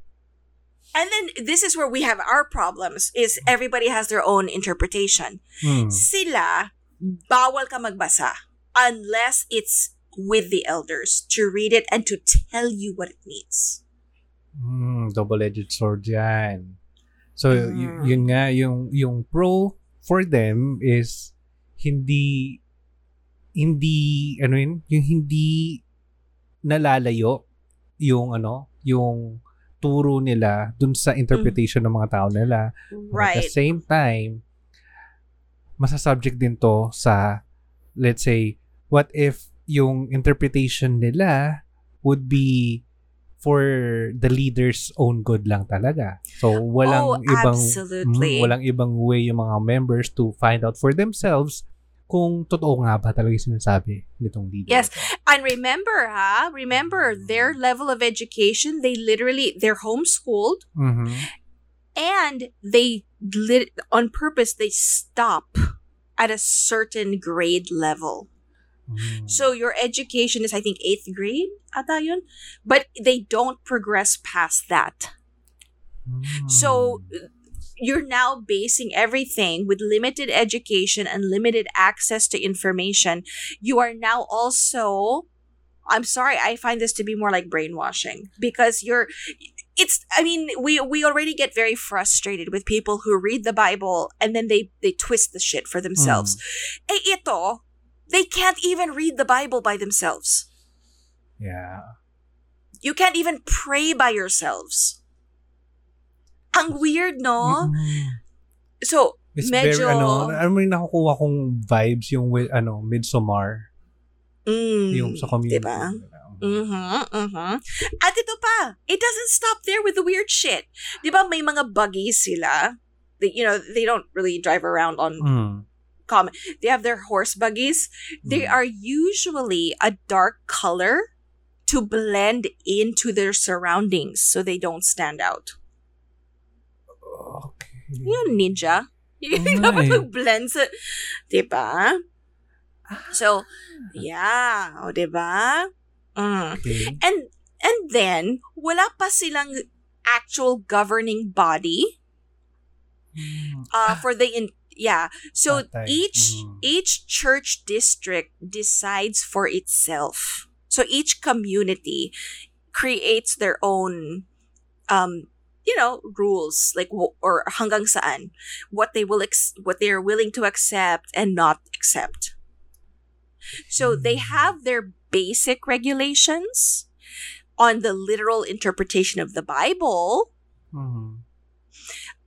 [SPEAKER 1] And then this is where we have our problems is everybody has their own interpretation.
[SPEAKER 2] Mm.
[SPEAKER 1] Sila, bawal ka magbasa unless it's with the elders to read it and to tell you what it means.
[SPEAKER 2] Mm, double-edged sword yan. So, y-
[SPEAKER 1] Mm.
[SPEAKER 2] yun nga, yung, yung pro for them is hindi, hindi, ano yun, yung hindi nalalayo yung, ano, yung turo nila dun sa interpretation ng mga tao nila. But At the
[SPEAKER 1] Right.
[SPEAKER 2] same time, masasubject din to sa, let's say, what if yung interpretation nila would be for the leader's own good lang talaga. So, walang
[SPEAKER 1] Oh,
[SPEAKER 2] ibang. Mm, walang ibang way yung mga members to find out for themselves kung totoo nga ba talaga yung sinasabi nitong leader.
[SPEAKER 1] Yes. And remember, ha? Remember their level of education. They literally they're homeschooled,
[SPEAKER 2] Mhm.
[SPEAKER 1] and they lit on purpose. They stop at a certain grade level.
[SPEAKER 2] Mm.
[SPEAKER 1] So your education is, I think, eighth grade. Ata yun? But they don't progress past that.
[SPEAKER 2] Mm.
[SPEAKER 1] So you're now basing everything with limited education and limited access to information. You are now also I'm sorry, I find this to be more like brainwashing because you're it's I mean, we we already get very frustrated with people who read the Bible and then they they twist the shit for themselves. Eh ito, they can't even read the Bible by themselves.
[SPEAKER 2] yeah.
[SPEAKER 1] You can't even pray by yourselves. Ang weird, no? So,
[SPEAKER 2] It's
[SPEAKER 1] Medyo-
[SPEAKER 2] very, ano, mo yung nakukuha kong vibes yung, ano, Midsommar,
[SPEAKER 1] mm,
[SPEAKER 2] yung sa community.
[SPEAKER 1] diba? Mhm, mhm. At ito pa, it doesn't stop there with the weird shit. 'Di ba may mga buggies sila? They, you know, they don't really drive around on
[SPEAKER 2] Mm.
[SPEAKER 1] Common. They have their horse buggies. They
[SPEAKER 2] Mm.
[SPEAKER 1] are usually a dark color to blend into their surroundings so they don't stand out.
[SPEAKER 2] Okay.
[SPEAKER 1] Yung ninja.
[SPEAKER 2] Ay.
[SPEAKER 1] Dapat mag-blend sa... Diba? So, yeah. O, diba? Mm.
[SPEAKER 2] Okay.
[SPEAKER 1] And and then wala pa silang actual governing body
[SPEAKER 2] Mm.
[SPEAKER 1] uh for the in yeah. So
[SPEAKER 2] Patay.
[SPEAKER 1] each
[SPEAKER 2] Mm.
[SPEAKER 1] each church district decides for itself. So each community creates their own um you know rules like w- or hanggang saan what they will ex- what they are willing to accept and not accept. So they
[SPEAKER 2] Mm.
[SPEAKER 1] have their basic regulations on the literal interpretation of the Bible.
[SPEAKER 2] Mhm.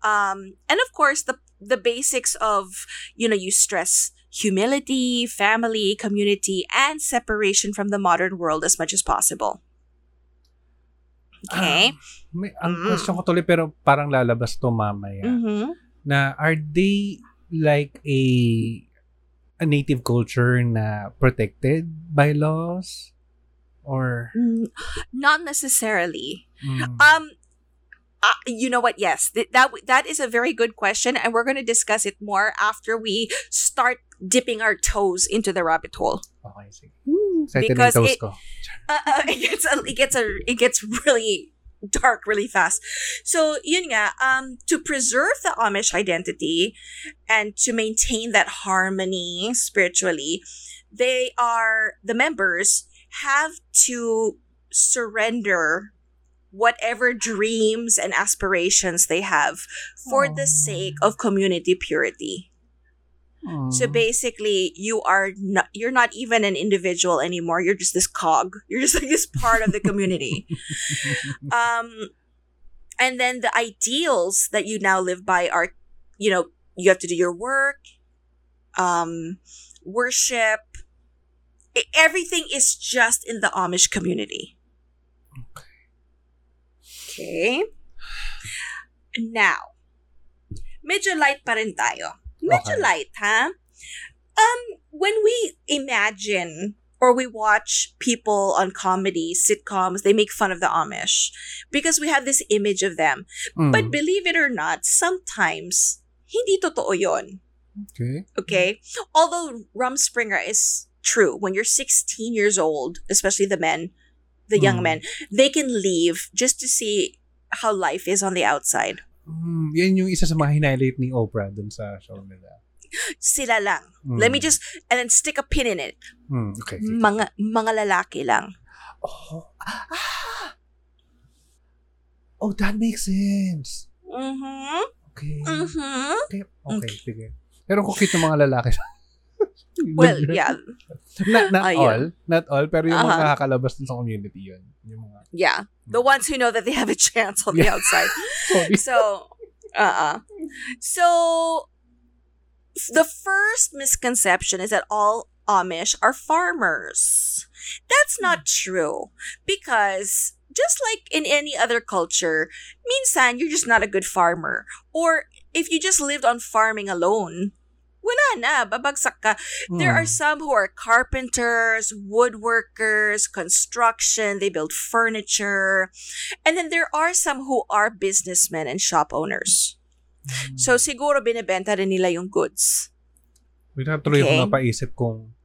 [SPEAKER 1] Um, and of course the the basics of you know you stress humility, family, community, and separation from the modern world as much as possible. Okay.
[SPEAKER 2] Ah, may, ang
[SPEAKER 1] Mm.
[SPEAKER 2] question ko tuloy pero parang lalabas to mamaya.
[SPEAKER 1] Mm-hmm.
[SPEAKER 2] Na are they like a a native culture na protected by laws or
[SPEAKER 1] Mm, Not necessarily.
[SPEAKER 2] mm,
[SPEAKER 1] Um, uh, you know what? Yes, th- that that is a very good question, and we're going to discuss it more after we start dipping our toes into the rabbit hole.
[SPEAKER 2] okay sige.
[SPEAKER 1] Because
[SPEAKER 2] na yung toes
[SPEAKER 1] it- <laughs> Uh, uh, it gets a, it gets a it gets really dark really fast. So yun nga, um, to preserve the Amish identity and to maintain that harmony spiritually, they are the members have to surrender whatever dreams and aspirations they have for the sake of community purity. So basically, you are not you're not even an individual anymore. You're just this cog. <laughs> You're just like this part of the community. <laughs> um and then the ideals that you now live by are you know, you have to do your work, um worship. Everything is just in the Amish community. Okay. Now, medyo light pa rin tayo. Medyo
[SPEAKER 2] Okay.
[SPEAKER 1] light, ha? Um, when we imagine or we watch people on comedy, sitcoms, they make fun of the Amish because we have this image of them.
[SPEAKER 2] Mm.
[SPEAKER 1] But believe it or not, sometimes hindi totoo yon.
[SPEAKER 2] okay.
[SPEAKER 1] Okay? Although Rumspringa is true, when you're 16 years old, especially the men, the young
[SPEAKER 2] Mm.
[SPEAKER 1] men, they can leave just to see how life is on the outside.
[SPEAKER 2] Mm, yan yung isa sa mga hinighlight ni Oprah dun sa show nila.
[SPEAKER 1] Sila lang.
[SPEAKER 2] Mm.
[SPEAKER 1] Let me just, and then stick a pin in it.
[SPEAKER 2] Mm, okay. okay.
[SPEAKER 1] Mga, mga lalaki lang.
[SPEAKER 2] Oh. Ah! Oh, that makes sense.
[SPEAKER 1] Mm-hmm.
[SPEAKER 2] Okay.
[SPEAKER 1] Mm-hmm.
[SPEAKER 2] Okay, okay, sige. Pero kung cute ng mga lalaki. <laughs>
[SPEAKER 1] Well, yeah.
[SPEAKER 2] not, not
[SPEAKER 1] Ayun.
[SPEAKER 2] all. Not all. Pero yung mga
[SPEAKER 1] Uh-huh.
[SPEAKER 2] nakakalabas dun sa community yun. Yung mga,
[SPEAKER 1] Yeah. The ones who know that they have a chance on the outside. <laughs> So, uh-uh. So, the first misconception is that all Amish are farmers. That's not true because just like in any other culture, minsan you're just not a good farmer. Or if you just lived on farming alone, wala na, babagsak ka. There are
[SPEAKER 2] Mm.
[SPEAKER 1] some who are carpenters, woodworkers, construction, they build furniture. And then there are some who are businessmen and shop owners.
[SPEAKER 2] Mm.
[SPEAKER 1] So siguro binebenta rin nila yung goods.
[SPEAKER 2] Bigla tuloy
[SPEAKER 1] Okay.
[SPEAKER 2] ako napaisip kung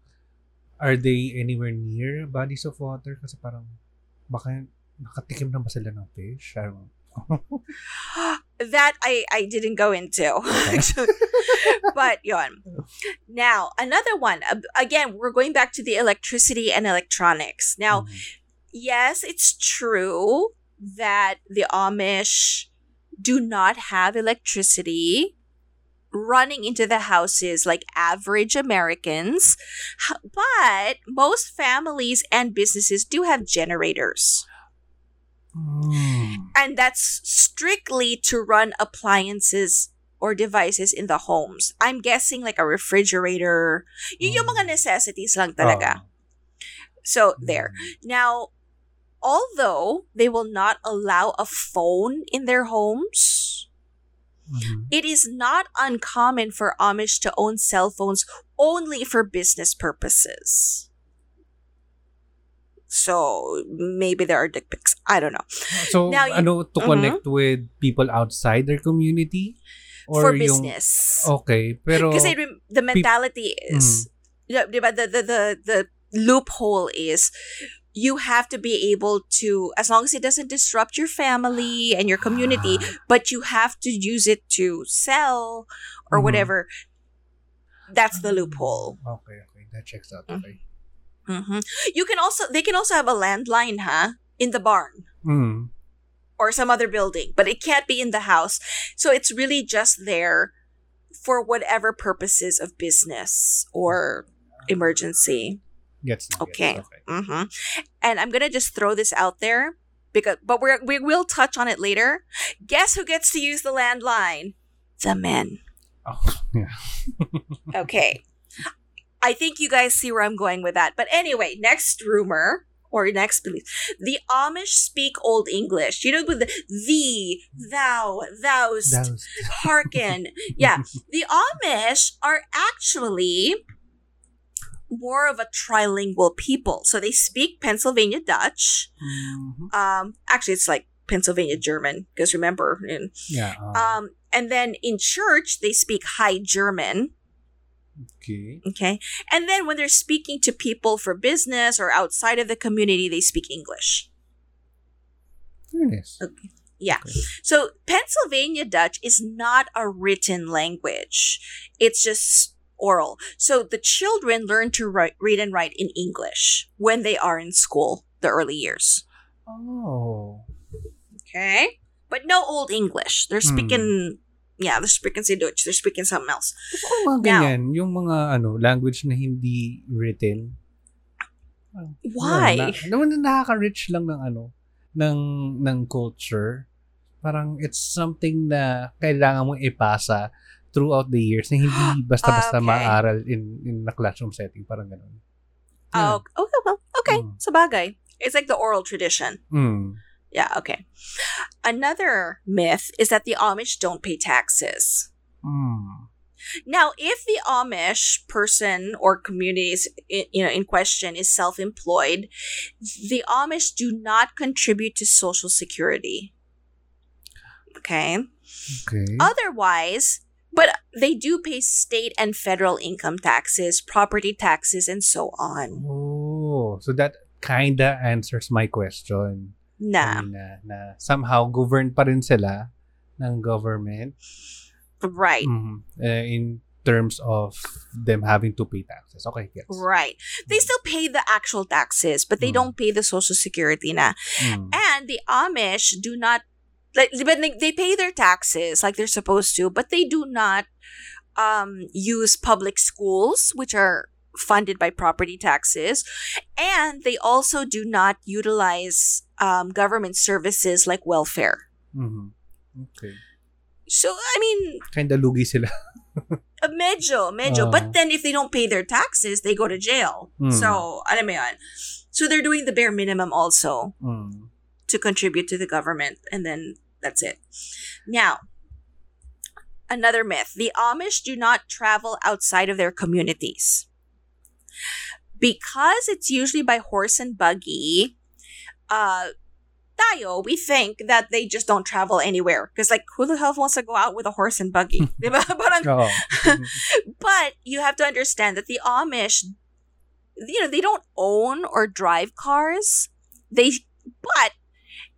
[SPEAKER 2] are they anywhere near bodies of water? Kasi parang baka nakatikim na ba sila ng fish? I don't know.
[SPEAKER 1] That I I didn't go into. <laughs> but yon. Now, another one. Again, we're going back to the electricity and electronics. Now,
[SPEAKER 2] Mhm.
[SPEAKER 1] yes, it's true that the Amish do not have electricity running into the houses like average Americans, but most families and businesses do have generators.
[SPEAKER 2] Mm.
[SPEAKER 1] And that's strictly to run appliances or devices in the homes. I'm guessing like a refrigerator. Yun yung mga necessities lang talaga.
[SPEAKER 2] Oo.
[SPEAKER 1] So, there. Now, although they will not allow a phone in their homes,
[SPEAKER 2] Mhm.
[SPEAKER 1] it is not uncommon for Amish to own cell phones only for business purposes. So maybe there are dick pics. I don't know.
[SPEAKER 2] So,
[SPEAKER 1] Now you-
[SPEAKER 2] ano, to connect mm-hmm. with people outside their community?
[SPEAKER 1] for
[SPEAKER 2] yung-
[SPEAKER 1] business.
[SPEAKER 2] Okay, pero...
[SPEAKER 1] Kasi the mentality is, mm. yeah, diba, the, the, the, the loophole is you have to be able to, as long as it doesn't disrupt your family and your community, ah. but you have to use it to sell or
[SPEAKER 2] Mhm.
[SPEAKER 1] whatever. That's the ah. loophole.
[SPEAKER 2] Okay, okay. That checks out. Mm-hmm. Okay.
[SPEAKER 1] Hmm You can also, they can also have a landline, huh? In the barn
[SPEAKER 2] Mm.
[SPEAKER 1] or some other building, but it can't be in the house. So it's really just there for whatever purposes of business or emergency.
[SPEAKER 2] Gets
[SPEAKER 1] Okay.
[SPEAKER 2] Gets. Okay.
[SPEAKER 1] hmm And I'm gonna just throw this out there because, but we're, we will touch on it later. Guess who gets to use the landline? The men.
[SPEAKER 2] Oh, <laughs> yeah.
[SPEAKER 1] Okay. I think you guys see where I'm going with that. But anyway, next rumor or next belief. The Amish speak Old English. You know, with the thee, thou, thous,
[SPEAKER 2] That was...
[SPEAKER 1] hearken. <laughs> Yeah. The Amish are actually more of a trilingual people. So they speak Pennsylvania Dutch.
[SPEAKER 2] Mhm.
[SPEAKER 1] Um, actually, it's like Pennsylvania German because remember, in,
[SPEAKER 2] Yeah. um,
[SPEAKER 1] um, and then in church they speak High German.
[SPEAKER 2] Okay.
[SPEAKER 1] Okay. And then when they're speaking to people for business or outside of the community, they speak English.
[SPEAKER 2] Fairness.
[SPEAKER 1] Yeah.
[SPEAKER 2] Okay.
[SPEAKER 1] So Pennsylvania Dutch is not a written language. It's just oral. So the children learn to write, read and write in English when they are in school, the early years.
[SPEAKER 2] Oh.
[SPEAKER 1] Okay? But no Old English. They're
[SPEAKER 2] Hmm.
[SPEAKER 1] Yeah, they're speaking si Dutch. They're speaking something else.
[SPEAKER 2] Yung mga
[SPEAKER 1] Now-
[SPEAKER 2] ganyan, yung mga ano, language na hindi written.
[SPEAKER 1] Why?
[SPEAKER 2] Na, naman na nakaka-rich lang ng ano, ng, ng culture. Parang it's something na kailangan mong ipasa throughout the years na hindi <gasps> basta-basta
[SPEAKER 1] Okay.
[SPEAKER 2] maaral in in a classroom setting. Parang ganun.
[SPEAKER 1] Oh, okay, well, okay.
[SPEAKER 2] Mm.
[SPEAKER 1] Sabagay. It's like the oral tradition.
[SPEAKER 2] Mm.
[SPEAKER 1] Yeah, okay. Another myth is that the Amish don't pay taxes.
[SPEAKER 2] Mm.
[SPEAKER 1] Now, if the Amish person or communities you know in question is self-employed, the Amish do not contribute to social security. Okay?
[SPEAKER 2] Okay.
[SPEAKER 1] Otherwise, but they do pay state and federal income taxes, property taxes and so on.
[SPEAKER 2] Oh, so that kinda answers my question.
[SPEAKER 1] Nah.
[SPEAKER 2] kanina, na somehow governed pa rin sila ng government
[SPEAKER 1] Right.
[SPEAKER 2] Mhm. Eh, in terms of them having to pay taxes. Okay, yes.
[SPEAKER 1] Right. They still pay the actual taxes, but they
[SPEAKER 2] Mm.
[SPEAKER 1] don't pay the social security na.
[SPEAKER 2] Mm.
[SPEAKER 1] And the Amish do not like but they, they pay their taxes like they're supposed to, but they do not um use public schools which are funded by property taxes and they also do not utilize um, government services like welfare.
[SPEAKER 2] Mhm. Okay.
[SPEAKER 1] So I mean,
[SPEAKER 2] Kinda lugi sila.
[SPEAKER 1] uh, medyo, medyo.
[SPEAKER 2] Ah.
[SPEAKER 1] but then if they don't pay their taxes, they go to jail.
[SPEAKER 2] Mm.
[SPEAKER 1] So, alam mo yun. So they're doing the bare minimum also.
[SPEAKER 2] Mm.
[SPEAKER 1] to contribute to the government and then that's it. Now, another myth. The Amish do not travel outside of their communities. Because it's usually by horse and buggy, uh tayo, we think that they just don't travel anywhere. Because like who the hell wants to go out with a horse and buggy? <laughs> <laughs> Parang <laughs> but you have to understand that the Amish, you know, they don't own or drive cars. They, but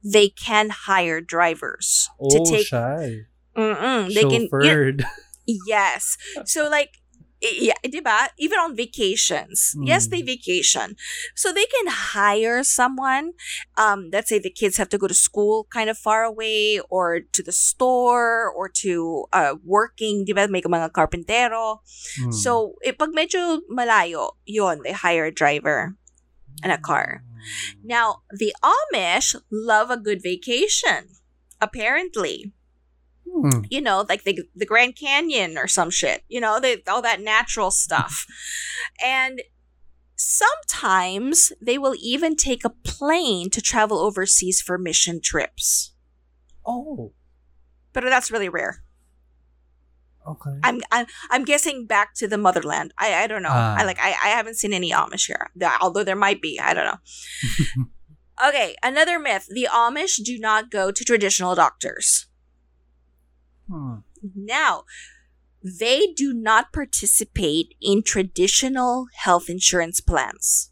[SPEAKER 1] they can hire drivers to
[SPEAKER 2] oh,
[SPEAKER 1] take.
[SPEAKER 2] shy.
[SPEAKER 1] Mm-mm, they can. you-
[SPEAKER 2] Chauffeured.
[SPEAKER 1] yes. So like. Yeah, diba? Even on vacations. Yes, they vacation. So they can hire someone. Um, let's say the kids have to go to school kind of far away or to the store or to uh, working, diba? May mga carpentero.
[SPEAKER 2] Mm.
[SPEAKER 1] So, eh, pag medyo malayo, yon they hire a driver and a car. Now, the Amish love a good vacation, apparently.
[SPEAKER 2] Mm.
[SPEAKER 1] You know, like the, the Grand Canyon or some shit. You know, they, all that natural stuff. and sometimes they will even take a plane to travel overseas for mission trips.
[SPEAKER 2] Oh,
[SPEAKER 1] But that's really rare.
[SPEAKER 2] okay.
[SPEAKER 1] I'm I'm I'm guessing back to the motherland. I I don't know.
[SPEAKER 2] Ah.
[SPEAKER 1] I like I, I haven't seen any Amish here. Although there might be. I don't know. <laughs> okay, another myth. The Amish do not go to traditional doctors.
[SPEAKER 2] Hmm.
[SPEAKER 1] Now, they do not participate in traditional health insurance plans.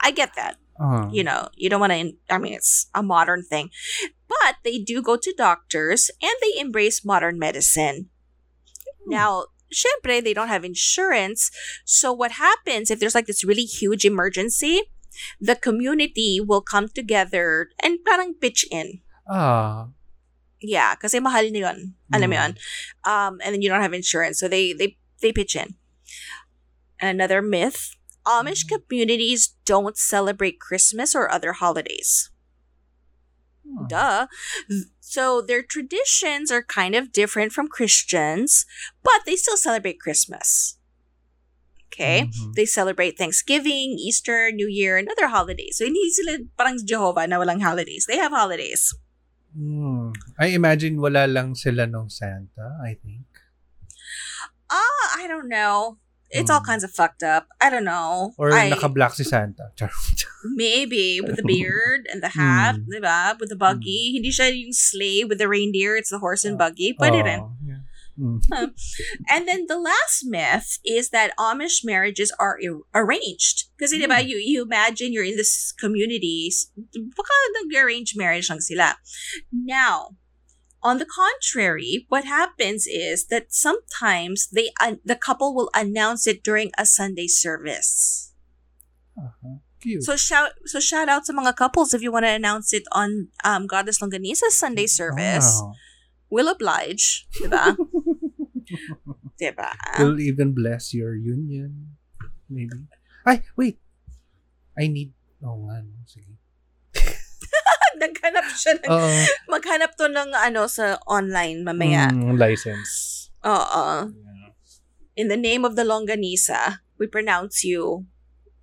[SPEAKER 1] I get that.
[SPEAKER 2] Ah.
[SPEAKER 1] You know, you don't want to I mean it's a modern thing. But they do go to doctors and they embrace modern medicine. Now, syempre, they don't have insurance. So what happens if there's like this really huge emergency? The community will come together and parang pitch in.
[SPEAKER 2] Ah.
[SPEAKER 1] Yeah, kasi mahal na yun. Alam mo
[SPEAKER 2] Mm.
[SPEAKER 1] yun? Um, and then you don't have insurance. So they, they, they pitch in. Another myth. Amish communities don't celebrate Christmas or other holidays.
[SPEAKER 2] Hmm.
[SPEAKER 1] Duh. So their traditions are kind of different from Christians, but they still celebrate Christmas. Okay?
[SPEAKER 2] Mhm.
[SPEAKER 1] They celebrate Thanksgiving, Easter, New Year, and other holidays. So hindi sila parang Jehovah na walang holidays. They have holidays.
[SPEAKER 2] Hmm. I imagine wala lang sila nung Santa, I think.
[SPEAKER 1] Ah, I don't know. It's all
[SPEAKER 2] Hmm.
[SPEAKER 1] kinds of fucked up. I don't know.
[SPEAKER 2] Or
[SPEAKER 1] I,
[SPEAKER 2] naka-black si Santa. <laughs>
[SPEAKER 1] Maybe with the <laughs> beard and the hat,
[SPEAKER 2] Hmm.
[SPEAKER 1] diba? With the buggy. Hindi siya yung sleigh with the reindeer. It's the horse and buggy. Pwede rin.
[SPEAKER 2] Oh, yeah. Mm. <laughs>
[SPEAKER 1] And then the last myth is that Amish marriages are ar- arranged. Kasi diba,
[SPEAKER 2] Hmm.
[SPEAKER 1] you, you imagine you're in this community, baka nag-arrange marriage lang sila. Now, on the contrary, what happens is that sometimes they uh, the couple will announce it during a Sunday service.
[SPEAKER 2] Uh-huh.
[SPEAKER 1] So shout so shout out to mga couples if you want to announce it on um Godless Longganisa's Sunday service.
[SPEAKER 2] Wow.
[SPEAKER 1] We'll oblige, diba? <laughs> diba?
[SPEAKER 2] Will even bless your union. Maybe. Ay, wait. I need... Oh, nga, no. Sige. <laughs>
[SPEAKER 1] Naghanap siya ng,
[SPEAKER 2] Oo.
[SPEAKER 1] maghanap to ng ano sa online mamaya.
[SPEAKER 2] Mm, license.
[SPEAKER 1] Oo.
[SPEAKER 2] Yeah.
[SPEAKER 1] In the name of the Longganisa, we pronounce you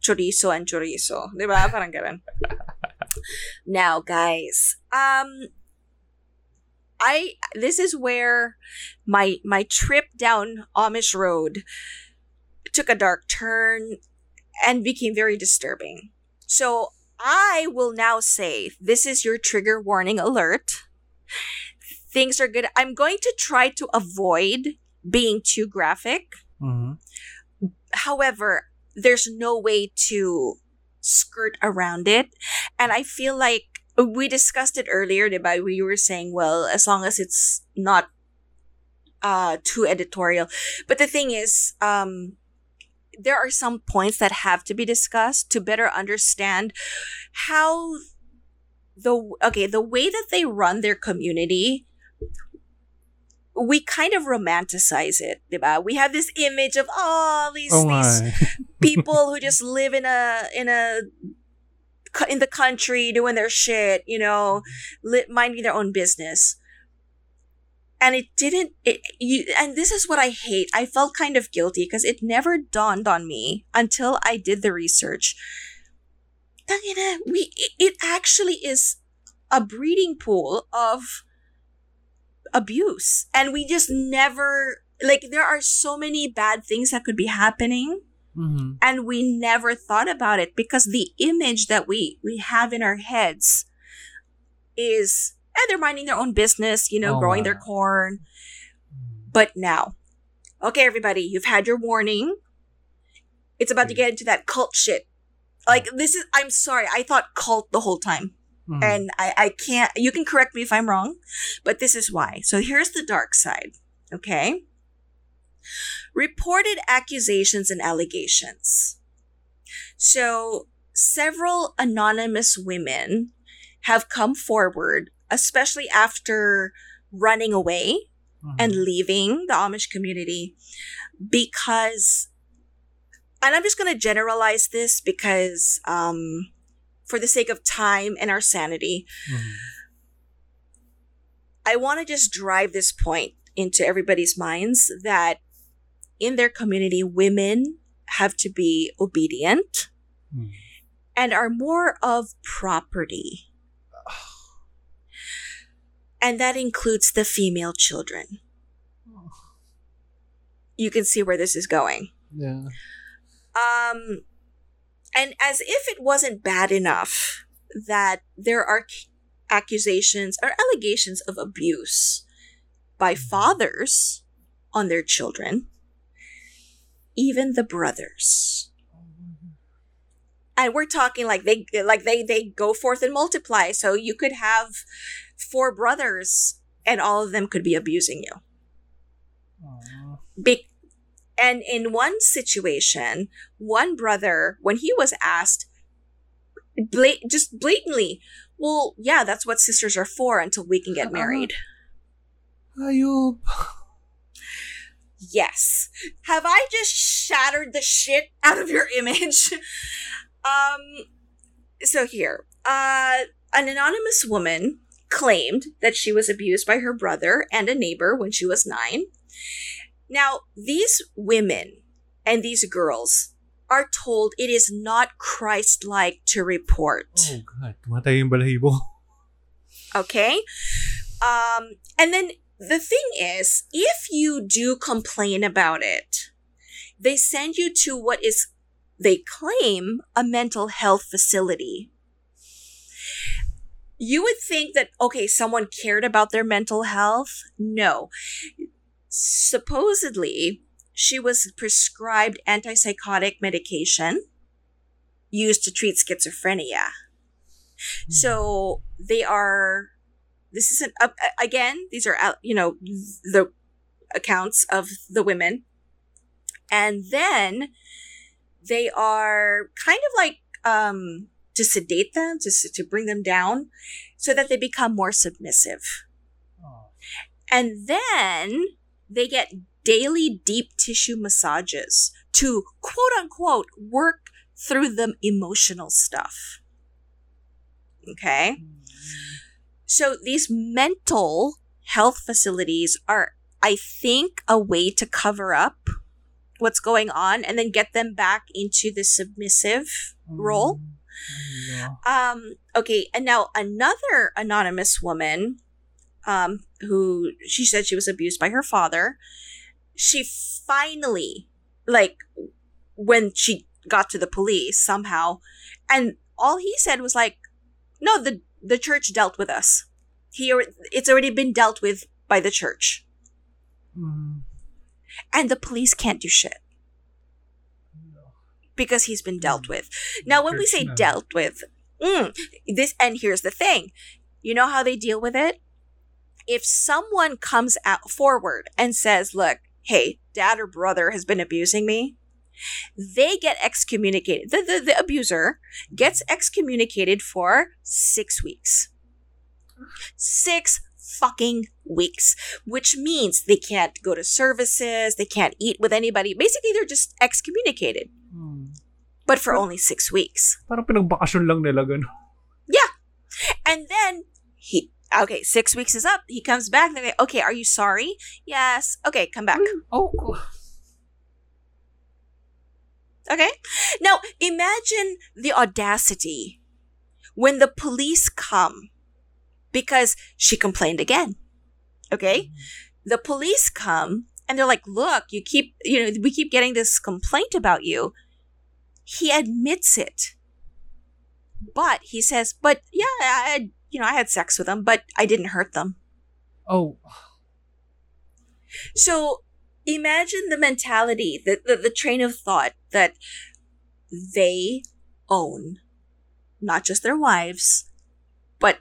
[SPEAKER 1] chorizo and chorizo. Di ba? Parang ganun. <laughs> now, guys, um, I this is where my my trip down Amish Road took a dark turn and became very disturbing. So I will now say this is your trigger warning alert. Things are good. I'm going to try to avoid being too graphic.
[SPEAKER 2] Mhm.
[SPEAKER 1] However, there's no way to skirt around it. And I feel like we discussed it earlier, diba? We were saying, well, as long as it's not uh too editorial. But the thing is, um there are some points that have to be discussed to better understand how the okay, the way that they run their community we kind of romanticize it, diba? We have this image of oh these
[SPEAKER 2] Oh,
[SPEAKER 1] these <laughs> people who just live in a in a in the country doing their shit, you know, li- minding their own business. And it didn't. It you and this is what I hate. I felt kind of guilty because it never dawned on me until I did the research. Tangina, eh, we it actually is a breeding pool of abuse, and we just never like. There are so many bad things that could be happening
[SPEAKER 2] Mhm.
[SPEAKER 1] and we never thought about it because the image that we we have in our heads is and they're minding their own business you know
[SPEAKER 2] Oh,
[SPEAKER 1] growing their corn. But now okay everybody you've had your warning. It's about to get into that cult shit. Like this is i'm sorry i thought cult the whole time.
[SPEAKER 2] Mhm.
[SPEAKER 1] and I, I can't you can correct me if i'm wrong but this is why. So here's the dark side okay reported accusations and allegations so several anonymous women have come forward especially after running away
[SPEAKER 2] Mhm.
[SPEAKER 1] and leaving the amish community because and i'm just going to generalize this because um for the sake of time and our sanity
[SPEAKER 2] Mhm.
[SPEAKER 1] I want to just drive this point into everybody's minds that in their community, women have to be obedient
[SPEAKER 2] Mhm.
[SPEAKER 1] and are more of property. And that includes the female children. You can see where this is going.
[SPEAKER 2] Yeah.
[SPEAKER 1] Um, and as if it wasn't bad enough that there are accusations or allegations of abuse by fathers on their children, even the brothers. And we're talking like they like they they go forth and multiply. So you could have four brothers and all of them could be abusing you. Be- and in one situation, one brother, when he was asked, bla- just blatantly, well, yeah, that's what sisters are for until we can get
[SPEAKER 2] Uh-uh.
[SPEAKER 1] married.
[SPEAKER 2] Ayup.
[SPEAKER 1] Yes. Have I just shattered the shit out of your image? <laughs> um, so here, uh, an anonymous woman claimed that she was abused by her brother and a neighbor when she was nine. Now, these women and these girls are told it is not Christ like to report.
[SPEAKER 2] Oh God. Tumatay yung balahibo.
[SPEAKER 1] Okay. Um, and then the thing is, if you do complain about it, they send you to what is, they claim, a mental health facility. You would think that, okay, someone cared about their mental health. No. Supposedly, she was prescribed antipsychotic medication used to treat schizophrenia. Hmm. So they are. This isn't uh, again. These are out. You know the accounts of the women, and then they are kind of like um, to sedate them, to, to bring them down, so that they become more submissive.
[SPEAKER 2] Oh.
[SPEAKER 1] And then they get daily deep tissue massages to quote unquote work through the emotional stuff. Okay? So these mental health facilities are, I think, a way to cover up what's going on and then get them back into the submissive role.
[SPEAKER 2] Yeah.
[SPEAKER 1] Um, okay, and now another anonymous woman, um, who she said she was abused by her father. She finally, like, when she got to the police somehow, and all he said was like, "No, the the church dealt with us. He, it's already been dealt with by the church,
[SPEAKER 2] Mm.
[SPEAKER 1] and the police can't do shit." because he's been dealt with. Now, when we say dealt with, mm, this and here's the thing, you know how they deal with it. If someone comes out forward and says, "Look, hey, dad or brother has been abusing me," they get excommunicated. The the, the abuser gets excommunicated for six weeks. Six fucking weeks, which means they can't go to services, they can't eat with anybody. Basically, they're just excommunicated
[SPEAKER 2] Mm.
[SPEAKER 1] but for only six weeks.
[SPEAKER 2] Parang pinagbakasyon lang nila gano'n.
[SPEAKER 1] And then he, okay, six weeks is up. He comes back. They're like, okay, are you sorry? Yes. Okay, come back.
[SPEAKER 2] Oh,
[SPEAKER 1] Okay. Now imagine the audacity when the police come because she complained again. Okay. Mm-hmm. The police come and they're like, look, you keep, you know, we keep getting this complaint about you. He admits it. But he says, but yeah, I had, you know, I had sex with them, but I didn't hurt them.
[SPEAKER 2] oh.
[SPEAKER 1] So imagine the mentality, the, the, the train of thought that they own not just their wives, but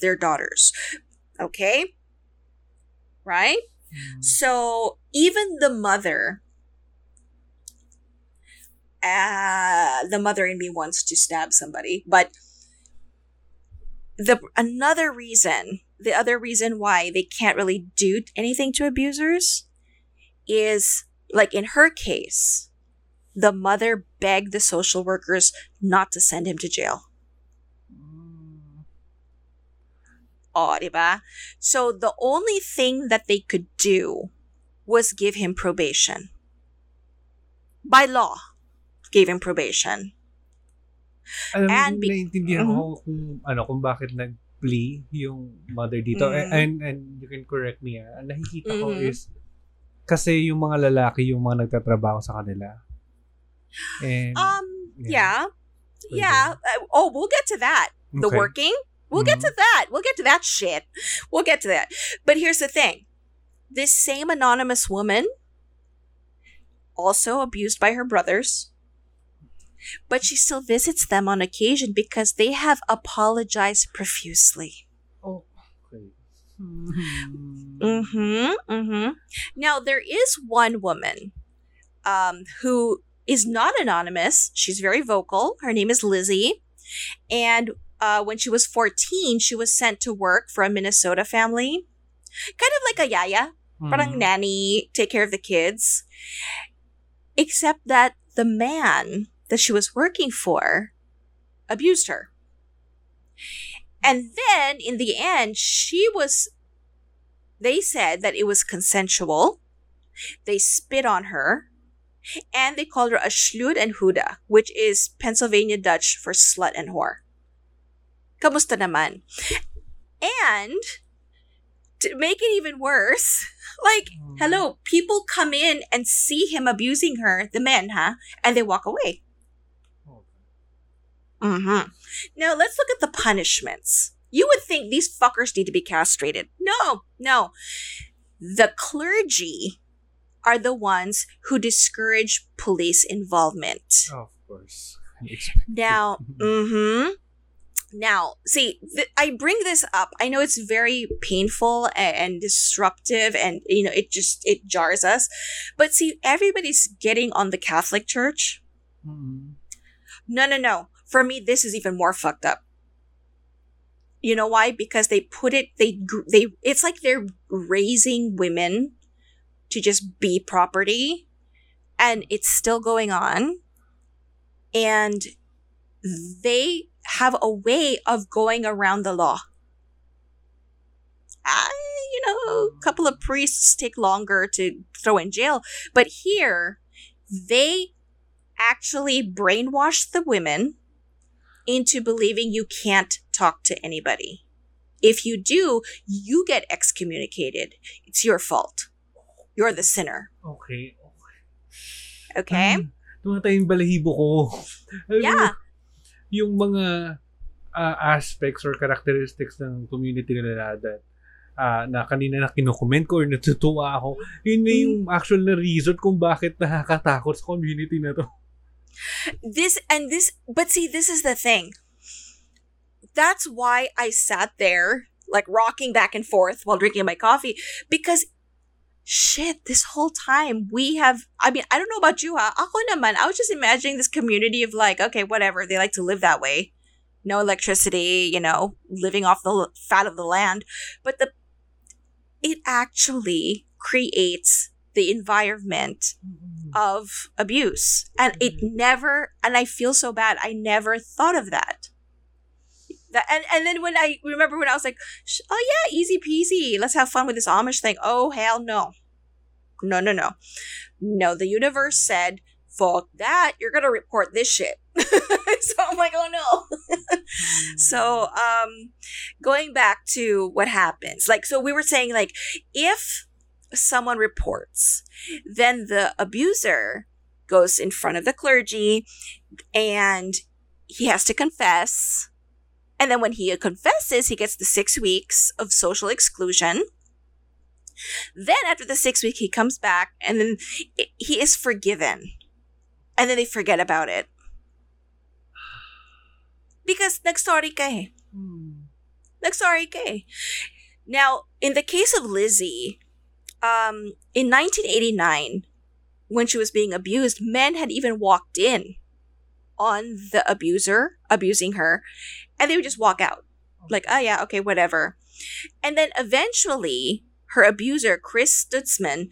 [SPEAKER 1] their daughters. Okay? Right?
[SPEAKER 2] Mm.
[SPEAKER 1] So even the mother, uh, the mother in me wants to stab somebody, but the another reason, the other reason why they can't really do anything to abusers is like in her case, the mother begged the social workers not to send him to jail. Oh, diba? So the only thing that they could do was give him probation. By law, gave him probation.
[SPEAKER 2] Alam,
[SPEAKER 1] And
[SPEAKER 2] mo,
[SPEAKER 1] be-
[SPEAKER 2] naiintindihan
[SPEAKER 1] Mhm.
[SPEAKER 2] ko kung, ano, kung bakit nag-plea yung mother dito.
[SPEAKER 1] Mhm.
[SPEAKER 2] And, and you can correct me, ah. Ang nakikita ko
[SPEAKER 1] Mhm.
[SPEAKER 2] is, kasi yung mga lalaki yung mga nagtatrabaho sa kanila. And,
[SPEAKER 1] Um,
[SPEAKER 2] Yeah.
[SPEAKER 1] yeah. Yeah. Uh, oh, we'll get to that. The working? We'll get to that. We'll get to that shit. We'll get to that. But here's the thing this same anonymous woman, also abused by her brothers, but she still visits them on occasion because they have apologized profusely.
[SPEAKER 2] Oh, okay. Mhm.
[SPEAKER 1] Mm-hmm. Mm-hmm. Now there is one woman um, who is not anonymous. She's very vocal. Her name is Lizzie. And uh, when she was 14, she was sent to work for a Minnesota family. Kind of like a yaya, parang
[SPEAKER 2] Mhm.
[SPEAKER 1] nanny, take care of the kids. Except that the man that she was working for abused her. And then in the end, she was, they said that it was consensual. They spit on her and they called her a schlud and huda, which is Pennsylvania Dutch for slut and whore. Kamusta naman? And to make it even worse, <laughs> like,
[SPEAKER 2] Mm.
[SPEAKER 1] hello, people come in and see him abusing her, the men, huh? And they walk away. Mm-hmm. Now let's look at the punishments. You would think these fuckers need to be castrated. No, no. The clergy are the ones who discourage police involvement.
[SPEAKER 2] Of course. <laughs>
[SPEAKER 1] Now, <laughs> mm-hmm. Now, see, th- I bring this up. I know it's very painful and, and disruptive, and you know, it just it jars us. But see, everybody's getting on the Catholic Church.
[SPEAKER 2] Mhm.
[SPEAKER 1] No, no, no. For me, this is even more fucked up. You know why? Because they put it, they, they, it's like they're raising women to just be property and it's still going on. And they have a way of going around the law. I, you know, a couple of priests take longer to throw in jail, but here they actually brainwash the women into believing you can't talk to anybody. If you do, you get excommunicated. It's your fault. You're the sinner.
[SPEAKER 2] Okay.
[SPEAKER 1] Okay?
[SPEAKER 2] Ah, tumatay yung balahibo ko. <laughs>
[SPEAKER 1] Yeah.
[SPEAKER 2] Yung mga ah, aspects or characteristics ng community nila that ah, na kanina na kinukomment ko or natutuwa ako, yun na yung actual na reason kung bakit nakakatakot sa community na to.
[SPEAKER 1] This and this but see this is the thing. That's why i sat there like rocking back and forth while drinking my coffee because shit this whole time we have i mean i don't know about you ako naman i was just imagining this community of like okay whatever they like to live that way. No electricity you know living off the fat of the land. But the it actually creates the environment mm-hmm. Mm-hmm. of abuse. And it mm-hmm. never and i feel so bad. I never thought of that. That and, and then when i remember when i was like oh yeah easy peasy. Let's have fun with this amish thing. Oh hell no. No no no. No the universe said fuck that. You're gonna report this shit. <laughs> So i'm like oh no. <laughs> So mm. um going back to what happens like so we were saying like if someone reports then the abuser goes in front of the clergy and he has to confess. And then when he confesses he gets the six weeks of social exclusion. Then after the six week he comes back and then he is forgiven. And then they forget about it. Because nag-sorry ka eh. Nag-sorry ka eh. Now, in the case of Lizzie, um, in 1989, when she was being abused, men had even walked in on the abuser abusing her, and they would just walk out. Like, oh yeah, okay, whatever. And then eventually, her abuser, Chris Stutzman,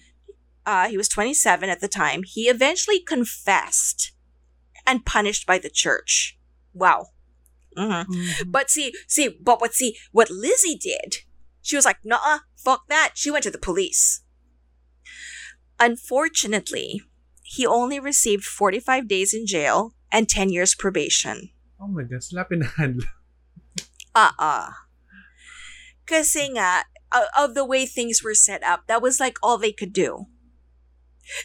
[SPEAKER 1] uh, he was 27 at the time, he eventually confessed and punished by the church. Wow. Mm-hmm.
[SPEAKER 2] Mm.
[SPEAKER 1] But see, see, but what see, what Lizzie did, she was like, nah, fuck that. She went to the police. Unfortunately, he only received 45 days in jail and 10 years probation.
[SPEAKER 2] Oh my God, slapin na handle. <laughs>
[SPEAKER 1] Uh-uh. Kasi nga, uh, of the way things were set up, that was like all they could do.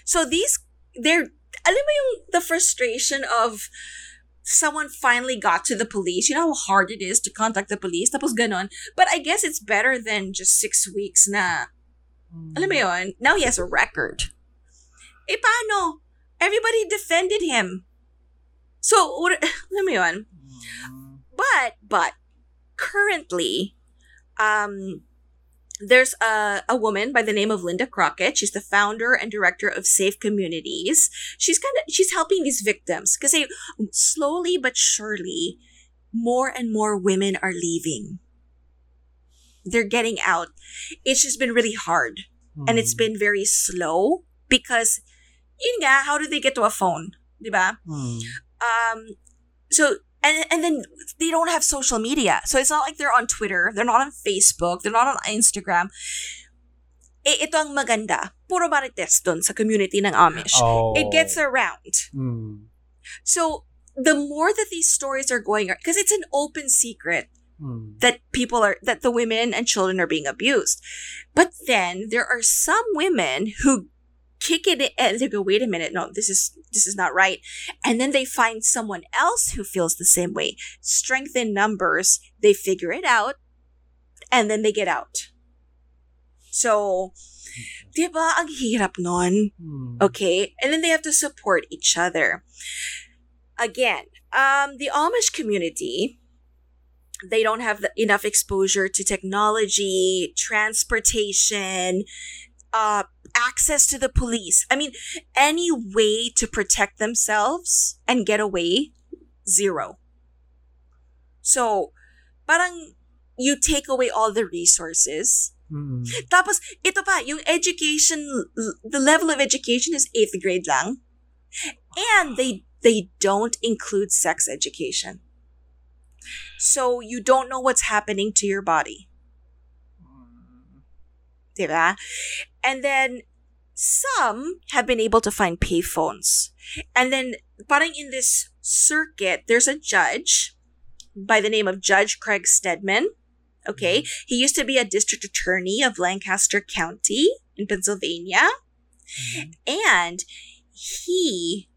[SPEAKER 1] So these, they're, alam mo yung the frustration of someone finally got to the police. You know how hard it is to contact the police? Tapos ganon. But I guess it's better than just six weeks na, alam mo yun, now he has a record. Eh paano? Everybody defended him. So, what, <laughs> alam mo yun, but but currently um there's a, a woman by the name of Linda Crockett. She's the founder and director of Safe Communities. She's kind of she's helping these victims because they slowly but surely more and more women are leaving. They're getting out. It's just been really hard and it's been very slow because yun nga, how do they get to a phone? Diba?
[SPEAKER 2] Mm.
[SPEAKER 1] um so and and then they don't have social media. So it's not like they're on twitter. They're not on facebook. They're not on instagram. Eh, ito ang maganda. Puro marites dun sa community ng amish.
[SPEAKER 2] Oh.
[SPEAKER 1] it gets around.
[SPEAKER 2] Mm.
[SPEAKER 1] so the more that these stories are going because it's an open secret
[SPEAKER 2] Mm.
[SPEAKER 1] that people are that the women and children are being abused. But then there are some women who kick it and they go wait a minute. No this is this is not right. And then they find someone else who feels the same way. Strength in numbers. They figure it out and then they get out. So diba? Ang hirap nun.
[SPEAKER 2] Mm.
[SPEAKER 1] Okay. And then they have to support each other. Again, um, the Amish community, they don't have the, enough exposure to technology, transportation, uh, access to the police. I mean, any way to protect themselves and get away, zero. So, parang you take away all the resources.
[SPEAKER 2] Mm.
[SPEAKER 1] Tapos, ito pa, yung education, the level of education is 8th grade lang. And they they don't include sex education. So you don't know what's happening to your body. Diba? And then some have been able to find payphones. And then parang in this circuit, there's a judge by the name of Judge Craig Stedman. Okay. He used to be a district attorney of Lancaster County in Pennsylvania.
[SPEAKER 2] Mhm.
[SPEAKER 1] And he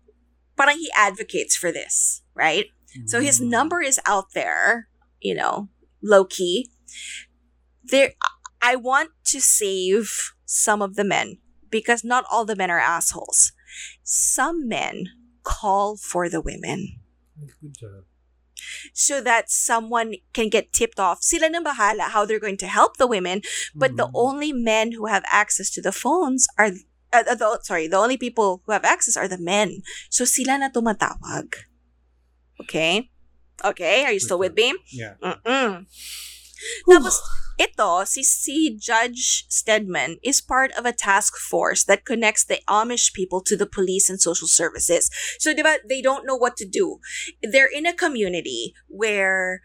[SPEAKER 1] parang he advocates for this, right? So his
[SPEAKER 2] Mm.
[SPEAKER 1] number is out there, you know, low key. There I want to save some of the men because not all the men are assholes. Some men call for the women
[SPEAKER 2] Good job.
[SPEAKER 1] so that someone can get tipped off. Sila na bahala how they're going to help the women, but the
[SPEAKER 2] Mm.
[SPEAKER 1] only men who have access to the phones are uh, uh, the, sorry, the only people who have access are the men. So sila na tumatawag. Okay? Okay, are you still with me?
[SPEAKER 2] Yeah.
[SPEAKER 1] Mm-mm. Tapos, ito, si, si Judge Stedman is part of a task force that connects the Amish people to the police and social services. So, di ba, they don't know what to do. They're in a community where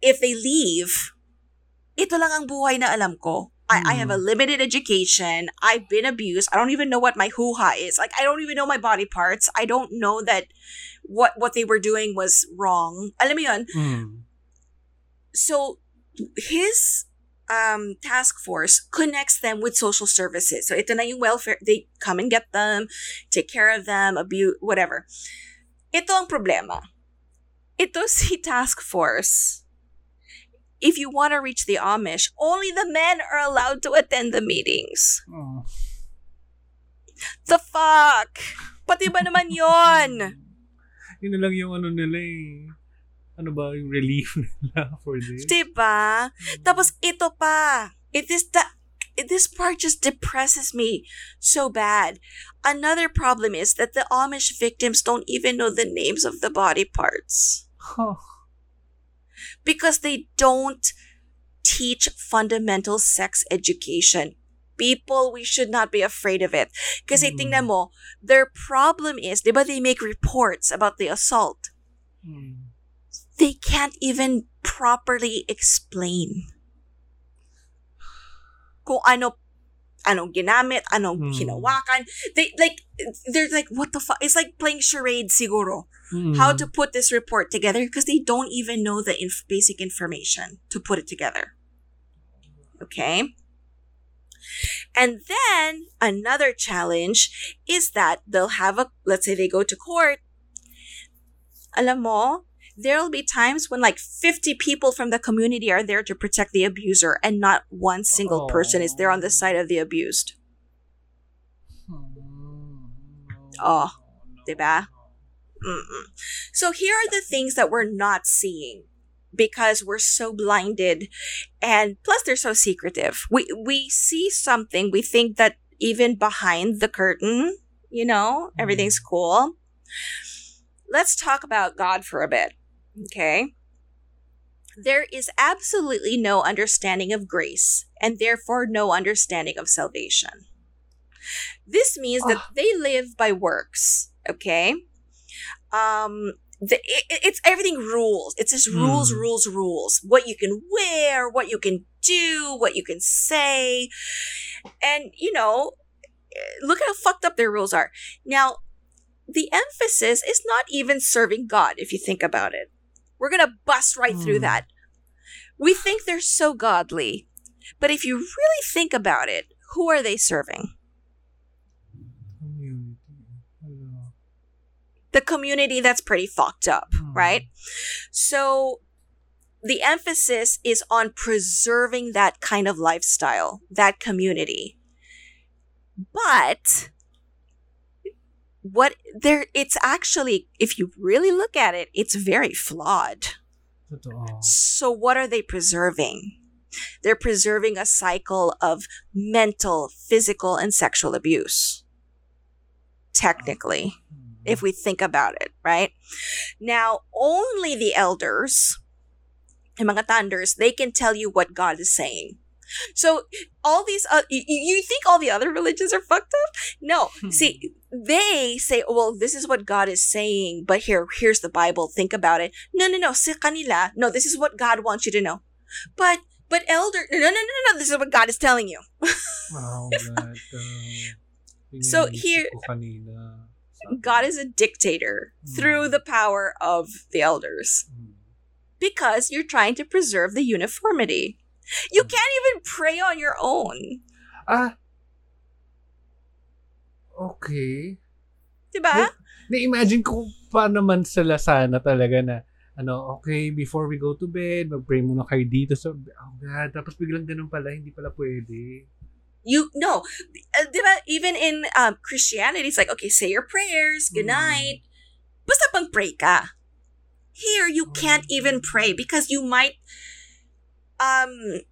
[SPEAKER 1] if they leave, ito lang ang buhay na alam ko. I, I have a limited education. I've been abused. I don't even know what my hoo-ha is. Like, I don't even know my body parts. I don't know that what what they were doing was wrong. Alam mo yun?
[SPEAKER 2] Mm.
[SPEAKER 1] so his um task force connects them with social services. So ito na yung welfare, they come and get them, take care of them, abuse, whatever. Ito ang problema. Ito si <laughs> task force. If you want to reach the Amish, only the men are allowed to attend the meetings.
[SPEAKER 2] Oh.
[SPEAKER 1] The fuck? Pati ba naman yon? <laughs>
[SPEAKER 2] Yun na lang yung ano nila eh. Ano ba yung relief <laughs> nila for this?
[SPEAKER 1] Diba? Tapos ito pa. It is the this part just depresses me so bad. Another problem is that the Amish victims don't even know the names of the body parts
[SPEAKER 2] Oh.
[SPEAKER 1] because they don't teach fundamental sex education. People, we should not be afraid of it. Kasi
[SPEAKER 2] Mm.
[SPEAKER 1] tingnan mo, their problem is, di ba they make reports about the assault.
[SPEAKER 2] Mm.
[SPEAKER 1] They can't even properly explain kung ano anong ginamit, anong
[SPEAKER 2] Hmm.
[SPEAKER 1] hinawakan. They like they're like what the fuck? It's like playing charade siguro.
[SPEAKER 2] Mm.
[SPEAKER 1] How to put this report together because they don't even know the inf- basic information to put it together. Okay? And then another challenge is that they'll have a let's say they go to court. Alam mo, there'll be times when like 50 people from the community are there to protect the abuser and not one single person is there on the oh. side of the abused. Hmm. Oh, diba? Mm-mm. So here are the things that we're not seeing because we're so blinded and plus they're so secretive. We we see something, we think that even behind the curtain, you know, everything's hmm. cool. Let's talk about God for a bit. Okay? There is absolutely no understanding of grace and therefore no understanding of salvation. This means that they live by works, okay? um the, it, it's everything rules it's just rules
[SPEAKER 2] Hmm.
[SPEAKER 1] rules rules what you can wear what you can do what you can say and you know eh, look how fucked up their rules are now the emphasis is not even serving god if you think about it we're gonna bust right through
[SPEAKER 2] Hmm.
[SPEAKER 1] that we think they're so godly but if you really think about it who are they serving
[SPEAKER 2] Community.
[SPEAKER 1] The community that's pretty fucked up,
[SPEAKER 2] Hmm.
[SPEAKER 1] right? So the emphasis is on preserving that kind of lifestyle, that community. But what there it's actually if you really look at it, it's very flawed. So what are they preserving? They're preserving a cycle of mental, physical, and sexual abuse. Technically if we think about it, right? Now, only the elders yung mga they can tell you what God is saying. So all these, uh, you, you think all the other religions are fucked up? No.
[SPEAKER 2] Hmm.
[SPEAKER 1] See, they say, well, this is what God is saying, but here, here's the Bible. Think about it. No, no, no. Kanila, no, this is what God wants you to know. But, but elder, no, no, no, no, no. This is what God is telling you.
[SPEAKER 2] Oh, <laughs> God. Uh,
[SPEAKER 1] So here- God is a dictator through the power of the elders
[SPEAKER 2] Hmm.
[SPEAKER 1] because you're trying to preserve the uniformity. You can't even pray on your own.
[SPEAKER 2] Ah. Okay.
[SPEAKER 1] Diba?
[SPEAKER 2] Na-imagine ko pa naman sila sana talaga na ano, okay, before we go to bed, mag-pray muna kayo dito. So, oh God, tapos biglang ganun pala, hindi pala pwede.
[SPEAKER 1] You no, uh, diba? Even in um, Christianity, it's like okay, say your prayers, good
[SPEAKER 2] Mm.
[SPEAKER 1] night. Basta pang pray ka. Here, you can't even pray because you might. Um,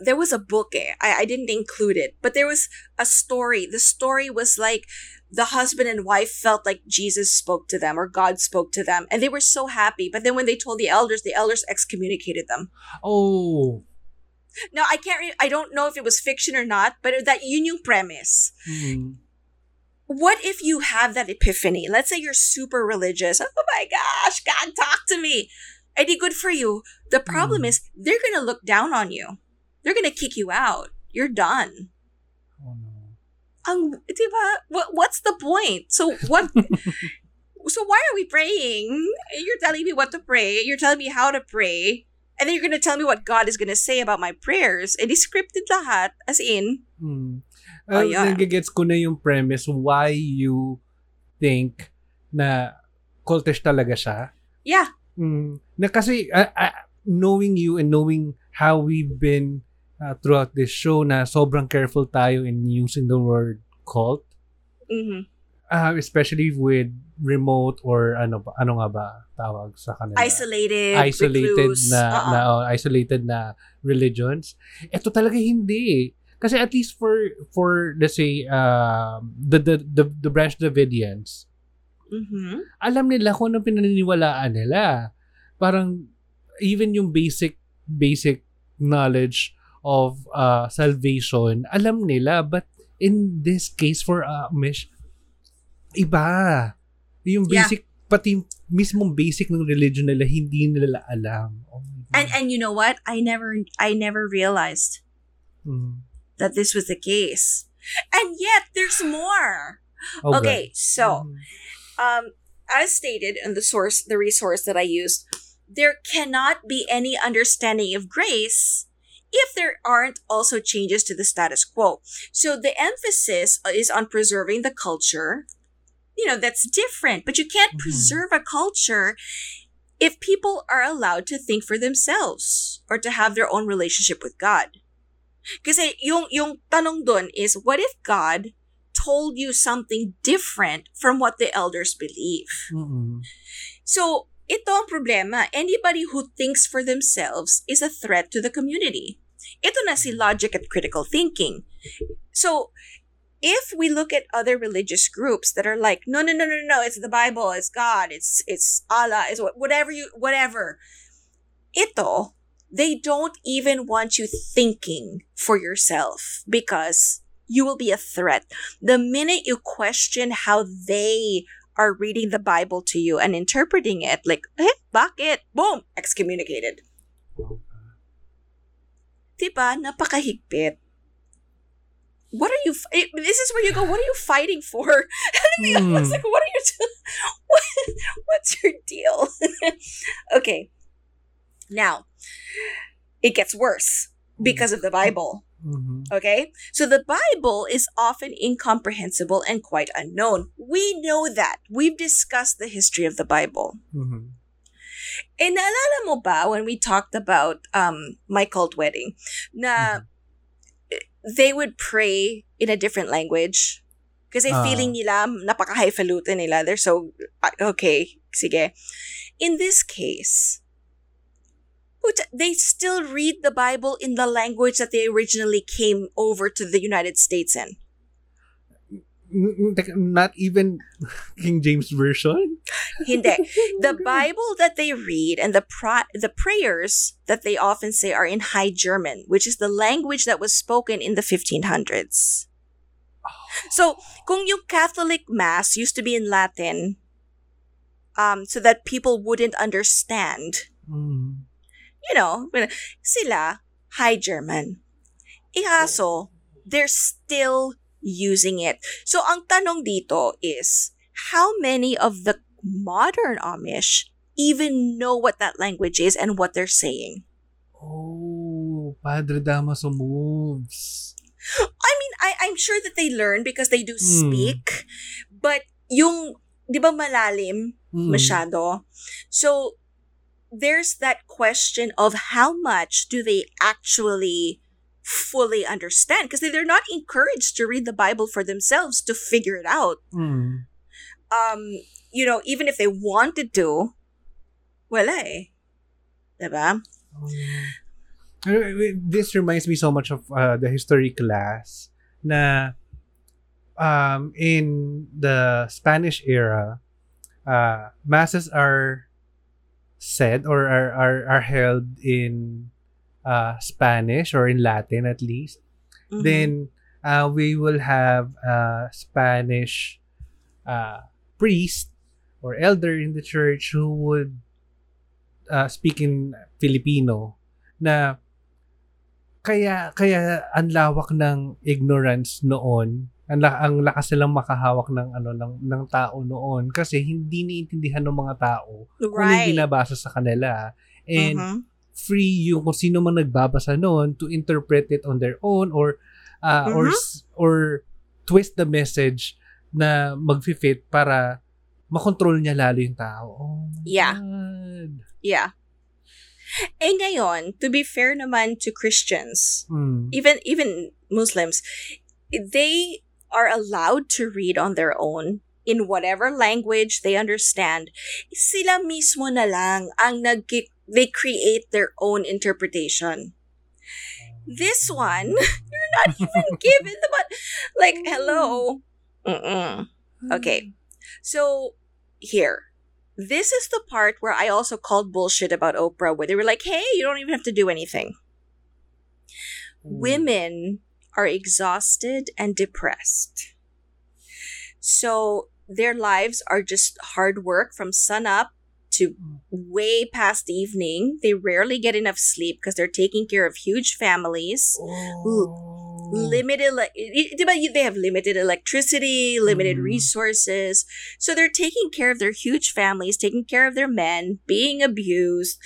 [SPEAKER 1] there was a book. Eh, I I didn't include it, but there was a story. The story was like the husband and wife felt like Jesus spoke to them or God spoke to them, and they were so happy. But then when they told the elders, the elders excommunicated them.
[SPEAKER 2] Oh.
[SPEAKER 1] Now I can't. Re- I don't know if it was fiction or not, but that yung premise.
[SPEAKER 2] Hmm.
[SPEAKER 1] What if you have that epiphany? Let's say you're super religious. Oh my gosh, God, talk to me. Eddie, good for you. The problem
[SPEAKER 2] Mm.
[SPEAKER 1] is they're gonna look down on you. They're gonna kick you out. You're done.
[SPEAKER 2] Oh no.
[SPEAKER 1] Ang, diba? What, what's the point? So what? <laughs> so why are we praying? You're telling me what to pray. You're telling me how to pray. And then you're gonna tell me what God is gonna say about my prayers. And it's scripted lahat. As in. Oh,
[SPEAKER 2] Uh,
[SPEAKER 1] yeah.
[SPEAKER 2] Nagigets ko na yung premise why you think na cultish talaga siya.
[SPEAKER 1] yeah.
[SPEAKER 2] Mm. Na kasi uh, uh, knowing you and knowing how we've been uh, throughout this show na sobrang careful tayo in using the word cult
[SPEAKER 1] hmm
[SPEAKER 2] uh, especially with remote or ano ba ano nga ba tawag sa kanila
[SPEAKER 1] Isolated,
[SPEAKER 2] isolated
[SPEAKER 1] recluse.
[SPEAKER 2] na,
[SPEAKER 1] Uh-uh.
[SPEAKER 2] na oh, isolated na religions ito talaga hindi kasi at least for for let's say um the the the, the branch Davidians
[SPEAKER 1] Mhm.
[SPEAKER 2] alam nila kung anong pinaniniwalaan nila. Parang even yung basic basic knowledge of uh, salvation, alam nila. But in this case for Amish, iba. Yung
[SPEAKER 1] Yeah.
[SPEAKER 2] basic, pati yung mismong basic ng religion nila, hindi nila alam. Oh
[SPEAKER 1] And and you know what? I never I never realized
[SPEAKER 2] Mm.
[SPEAKER 1] that this was the case. And yet there's more.
[SPEAKER 2] Oh,
[SPEAKER 1] okay, so
[SPEAKER 2] Mm.
[SPEAKER 1] Um as stated in the source the resource that I used, there cannot be any understanding of grace if there aren't also changes to the status quo. So the emphasis is on preserving the culture. You know, that's different, but you can't
[SPEAKER 2] Mhm.
[SPEAKER 1] preserve a culture if people are allowed to think for themselves or to have their own relationship with God. Kasi yung yung tanong dun is what if God told you something different from what the elders believe?
[SPEAKER 2] Mm-mm.
[SPEAKER 1] So, ito ang problema. Anybody who thinks for themselves is a threat to the community. Ito na si logic at critical thinking. So, if we look at other religious groups that are like, no, no, no, no, no, it's the Bible, it's God, it's it's Allah, it's whatever you, whatever. Ito, they don't even want you thinking for yourself because you will be a threat. The minute you question how they are reading the Bible to you and interpreting it, like, eh, bakit? Boom! Excommunicated. Diba? Napakahigpit. What are you, f- eh, this is where you go, what are you fighting for? <laughs> Yun?
[SPEAKER 2] Hmm.
[SPEAKER 1] It's like, what are you, do- <laughs> what, what's your deal? <laughs> okay. Now, it gets worse because of the Bible.
[SPEAKER 2] Mhm.
[SPEAKER 1] Okay? So the Bible is often incomprehensible and quite unknown. We know that. We've discussed the history of the Bible. Eh, naalala mo ba when we talked about um, my cult wedding na they would pray in a different language? Kasi
[SPEAKER 2] Ah.
[SPEAKER 1] feeling nila, napaka-highfalutin nila. They're so, ah, okay, sige. In this case, put- they still read the Bible in the language that they originally came over to the United States in.
[SPEAKER 2] Not even <laughs> King James Version? <laughs>
[SPEAKER 1] Hindi. <laughs> The Bible that they read and the pra- the prayers that they often say are in High German, which is the language that was spoken in the 1500s. So, kung yung Catholic Mass used to be in Latin, um, so that people wouldn't understand,
[SPEAKER 2] Mm.
[SPEAKER 1] You know, sila, High German. Ikaso, they're still using it. So, ang tanong dito is, how many of the modern Amish even know what that language is and what they're saying?
[SPEAKER 2] Oh, Padre Damaso moves.
[SPEAKER 1] I mean, I, I'm sure that they learn because they do
[SPEAKER 2] Hmm.
[SPEAKER 1] speak, but yung, di ba malalim
[SPEAKER 2] Mm.
[SPEAKER 1] masyado? So, there's that question of how much do they actually fully understand? Because they're not encouraged to read the Bible for themselves to figure it out.
[SPEAKER 2] Mm.
[SPEAKER 1] Um, you know, even if they wanted to, well, eh. Diba?
[SPEAKER 2] Uh, This reminds me so much of uh, the history class na um, in the Spanish era, uh, masses are said or are, are, are held in uh, Spanish or in Latin at least.
[SPEAKER 1] Mhm.
[SPEAKER 2] Then uh, we will have a Spanish uh, priest or elder in the church who would uh, speak in Filipino na kaya kaya ang lawak ng ignorance noon ang, ang lakas nilang makahawak ng ano ng, ng tao noon kasi hindi naiintindihan ng mga tao kung ano yung
[SPEAKER 1] right.
[SPEAKER 2] binabasa sa kanila and
[SPEAKER 1] Mhm.
[SPEAKER 2] free yung kung sino man nagbabasa noon to interpret it on their own or uh, or
[SPEAKER 1] Mhm.
[SPEAKER 2] s- or twist the message na mag-fit para makontrol niya lalo yung tao. Oh my
[SPEAKER 1] Yeah.
[SPEAKER 2] God.
[SPEAKER 1] Yeah. Eh ngayon, to be fair naman to Christians,
[SPEAKER 2] Mm.
[SPEAKER 1] even even Muslims, they are allowed to read on their own in whatever language they understand. Sila mismo na lang ang nag they create their own interpretation. This one, <laughs> you're not even <laughs> given the but like hello. Mm-mm. Okay. So here, this is the part where I also called bullshit about Oprah, where they were like, "Hey, you don't even have to do anything." Hmm. women are exhausted and depressed. So their lives are just hard work from sun up to way past evening. They rarely get enough sleep because they're taking care of huge families.
[SPEAKER 2] Oh.
[SPEAKER 1] Limited, le- i- di ba, they have limited electricity, limited
[SPEAKER 2] Mm.
[SPEAKER 1] resources. So they're taking care of their huge families, taking care of their men, being abused.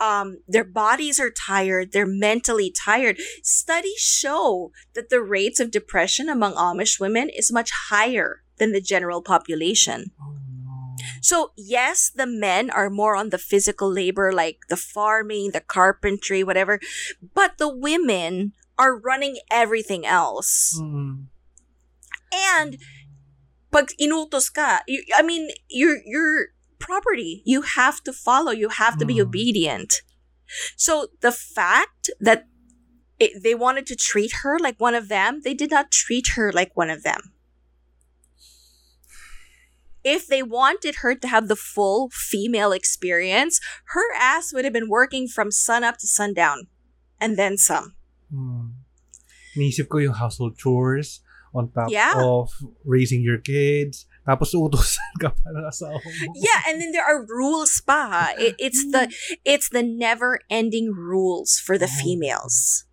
[SPEAKER 1] Um, their bodies are tired. They're mentally tired. Studies show that the rates of depression among Amish women is much higher than the general population.
[SPEAKER 2] Oh.
[SPEAKER 1] So, yes, the men are more on the physical labor, like the farming, the carpentry, whatever, but the women are running everything else.
[SPEAKER 2] Mm.
[SPEAKER 1] And pag inutos ka, you, I mean, you're, you're property. You have to follow. You have to be
[SPEAKER 2] Mm.
[SPEAKER 1] obedient. So the fact that it, they wanted to treat her like one of them, they did not treat her like one of them. If they wanted her to have the full female experience, her ass would have been working from sun up to sundown and then some.
[SPEAKER 2] Mm. Naisip ko yung household chores on top
[SPEAKER 1] Yeah.
[SPEAKER 2] of raising your kids. Tapos utusan <laughs> ka pa ng asawa mo.
[SPEAKER 1] yeah and then there are rules pa. It, it's the it's the never ending rules for the
[SPEAKER 2] Oh.
[SPEAKER 1] females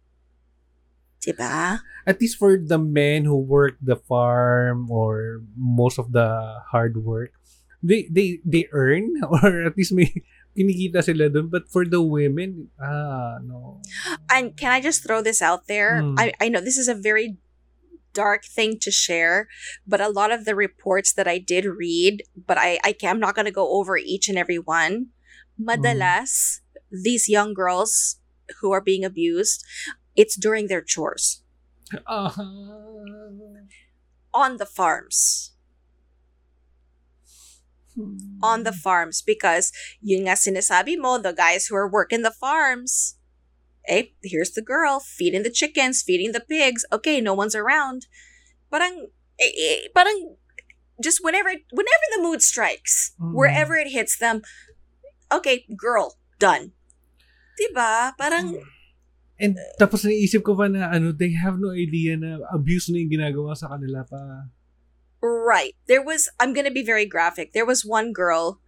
[SPEAKER 1] diba
[SPEAKER 2] At least for the men who work the farm or most of the hard work, they they they earn <laughs> or at least may <laughs> kinikita sila dun. But for the women, ah, no.
[SPEAKER 1] and can i just throw this out there
[SPEAKER 2] Hmm.
[SPEAKER 1] I, I know this is a very dark thing to share but a lot of the reports that i did read but i, I i'm not going to go over each and every one. Madalas these young girls who are being abused it's during their chores.
[SPEAKER 2] Ah. <laughs>
[SPEAKER 1] on the farms. On the farms because yun nga sinasabi mo, the guys who are working the farms, eh, here's the girl feeding the chickens, feeding the pigs. Okay, no one's around. Parang, eh, eh, parang just whenever whenever the mood strikes,
[SPEAKER 2] Mm.
[SPEAKER 1] wherever it hits them, okay, girl, done. Diba? Parang
[SPEAKER 2] And tapos naisip ko pa na ano, they have no idea na abuse na yung ginagawa sa kanila pa.
[SPEAKER 1] right. There was I'm going to be very graphic. There was one girl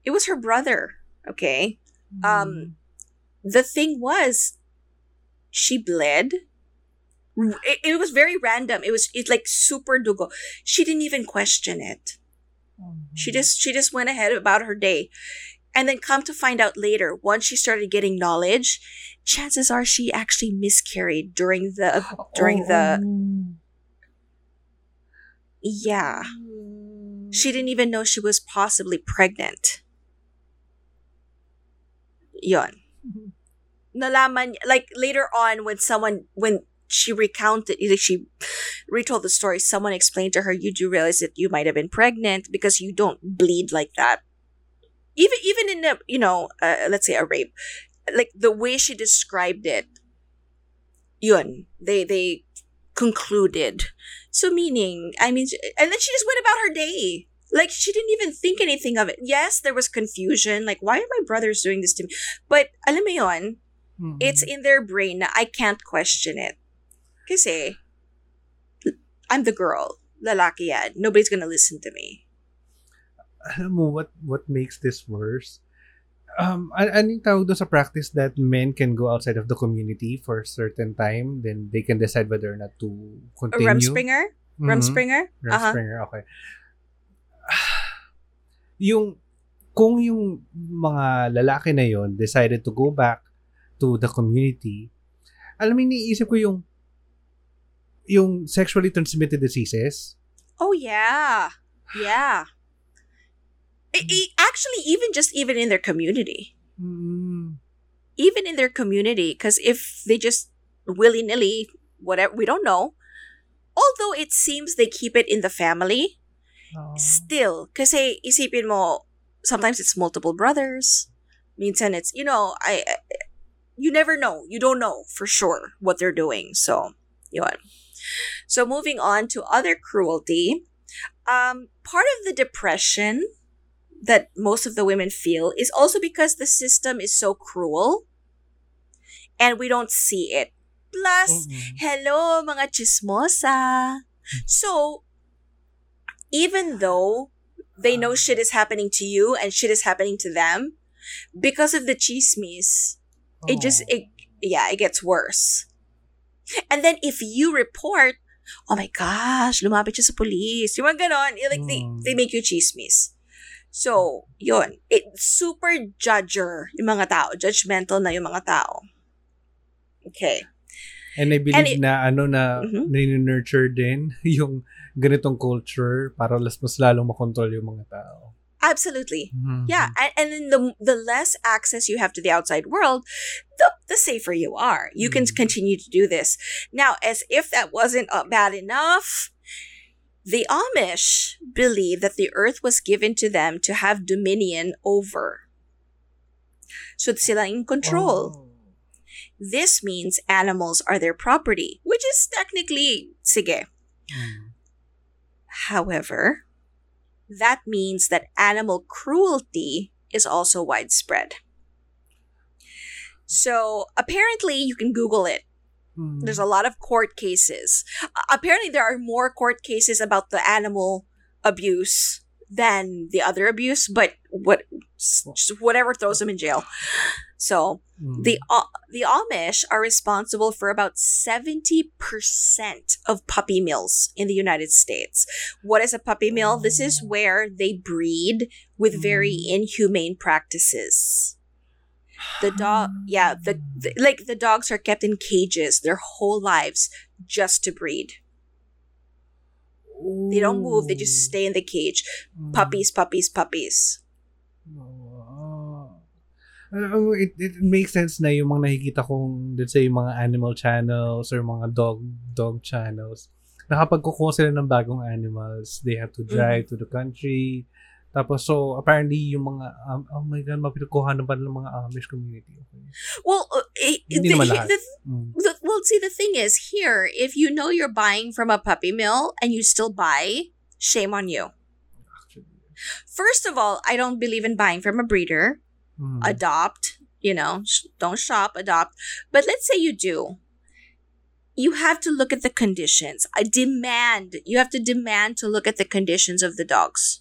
[SPEAKER 1] it was her brother, okay? Um the thing was she bled. It, it was very random. It was it's like super dugo. She didn't even question it. She mm-hmm. just she just went ahead about her day. And then come to find out later once she started getting knowledge chances are she actually miscarried during the <gasps> during the oh. yeah. She didn't even know she was possibly pregnant. Yon nalaman like later on when someone when she recounted like she retold the story someone explained to her you do realize that you might have been pregnant because you don't bleed like that. Even even in a you know uh, let's say a rape like the way she described it yun they they concluded. So meaning i mean and then she just went about her day like she didn't even think anything of it yes there was confusion like why are my brothers doing this to me but alam mo yun
[SPEAKER 2] Mm.
[SPEAKER 1] it's in their brain na I can't question it. Kasi, I'm the girl. Lalaki yan. Nobody's gonna listen to me.
[SPEAKER 2] alam mo what what makes this worse? Um, an anong tawag doon sa practice that men can go outside of the community for a certain time, then they can decide whether or not to
[SPEAKER 1] A
[SPEAKER 2] continue.
[SPEAKER 1] Rumspringa?
[SPEAKER 2] Mhm.
[SPEAKER 1] Rumspringa? Uh-huh.
[SPEAKER 2] Okay. Yung, kung yung mga lalaki na yon decided to go back to the community, alam mo, iniisip ko yung yung sexually transmitted diseases.
[SPEAKER 1] Oh, yeah. Yeah. I- I- actually, even just even in their community.
[SPEAKER 2] Mm.
[SPEAKER 1] Even in their community. Because if they just willy-nilly, whatever, we don't know. Although it seems they keep it in the family,
[SPEAKER 2] Oh.
[SPEAKER 1] still, kasi isipin mo, sometimes it's multiple brothers. Minsan it's, you know, I, I- you never know. You don't know for sure what they're doing. So, yun. So moving on to other cruelty, um, part of the depression that most of the women feel is also because the system is so cruel and we don't see it. Plus,
[SPEAKER 2] Mm-mm.
[SPEAKER 1] Hello, mga chismosa. So, even though they know shit is happening to you and shit is happening to them, because of the chismis, it just,
[SPEAKER 2] Oh.
[SPEAKER 1] it, yeah, it gets worse. And then if you report, oh my gosh, lumapit siya sa police. Yung mga ganon, eh, like, they,
[SPEAKER 2] Mm.
[SPEAKER 1] they make you chismis. So, yun. It, super judger yung mga tao. Judgmental na yung mga tao. Okay.
[SPEAKER 2] And I believe
[SPEAKER 1] And it-
[SPEAKER 2] na ano na
[SPEAKER 1] Mhm.
[SPEAKER 2] nurture din <laughs> yung ganitong culture para las mas lalong makontrol yung mga tao.
[SPEAKER 1] Absolutely.
[SPEAKER 2] Mhm.
[SPEAKER 1] Yeah, and, and then the the less access you have to the outside world, the the safer you are. You can
[SPEAKER 2] Mm.
[SPEAKER 1] continue to do this. Now, as if that wasn't uh, bad enough, the Amish believe that the earth was given to them to have dominion over. So sila in control.
[SPEAKER 2] Oh.
[SPEAKER 1] This means animals are their property, which is technically sige.
[SPEAKER 2] Mm.
[SPEAKER 1] However, that means that animal cruelty is also widespread. So apparently, you can Google it.
[SPEAKER 2] Mm.
[SPEAKER 1] There's a lot of court cases. Uh, apparently, there are more court cases about the animal abuse than the other abuse, but what whatever throws them in jail. So
[SPEAKER 2] Mm.
[SPEAKER 1] the the Amish are responsible for about 70% of puppy mills in the United States. What is a puppy mill? This is
[SPEAKER 2] Oh.
[SPEAKER 1] where they breed with very
[SPEAKER 2] Mm.
[SPEAKER 1] inhumane practices. The <sighs> dog, yeah, the, the like the dogs are kept in cages their whole lives just to breed. They don't move; they just stay in the cage.
[SPEAKER 2] Mm.
[SPEAKER 1] Puppies, puppies, puppies.
[SPEAKER 2] Oh. It, it makes sense na yung mga nakikita kong, let's say, yung mga animal channels or mga dog dog channels. Na kapag sila ng bagong animals, they have to drive to the country. Tapos, so, apparently, yung mga, um, oh my God, mapitukuha na ba ng mga Amish community? Okay.
[SPEAKER 1] Well, uh, Eh,
[SPEAKER 2] Hindi
[SPEAKER 1] the-
[SPEAKER 2] naman lahat.
[SPEAKER 1] the-
[SPEAKER 2] Mm.
[SPEAKER 1] the- well, see, the thing is, here, if you know you're buying from a puppy mill and you still buy, shame on you. First of all, I don't believe in buying from a breeder.
[SPEAKER 2] Mm.
[SPEAKER 1] Adopt, you know, sh- don't shop, adopt. But let's say you do. You have to look at the conditions. I demand, you have to demand to look at the conditions of the dogs.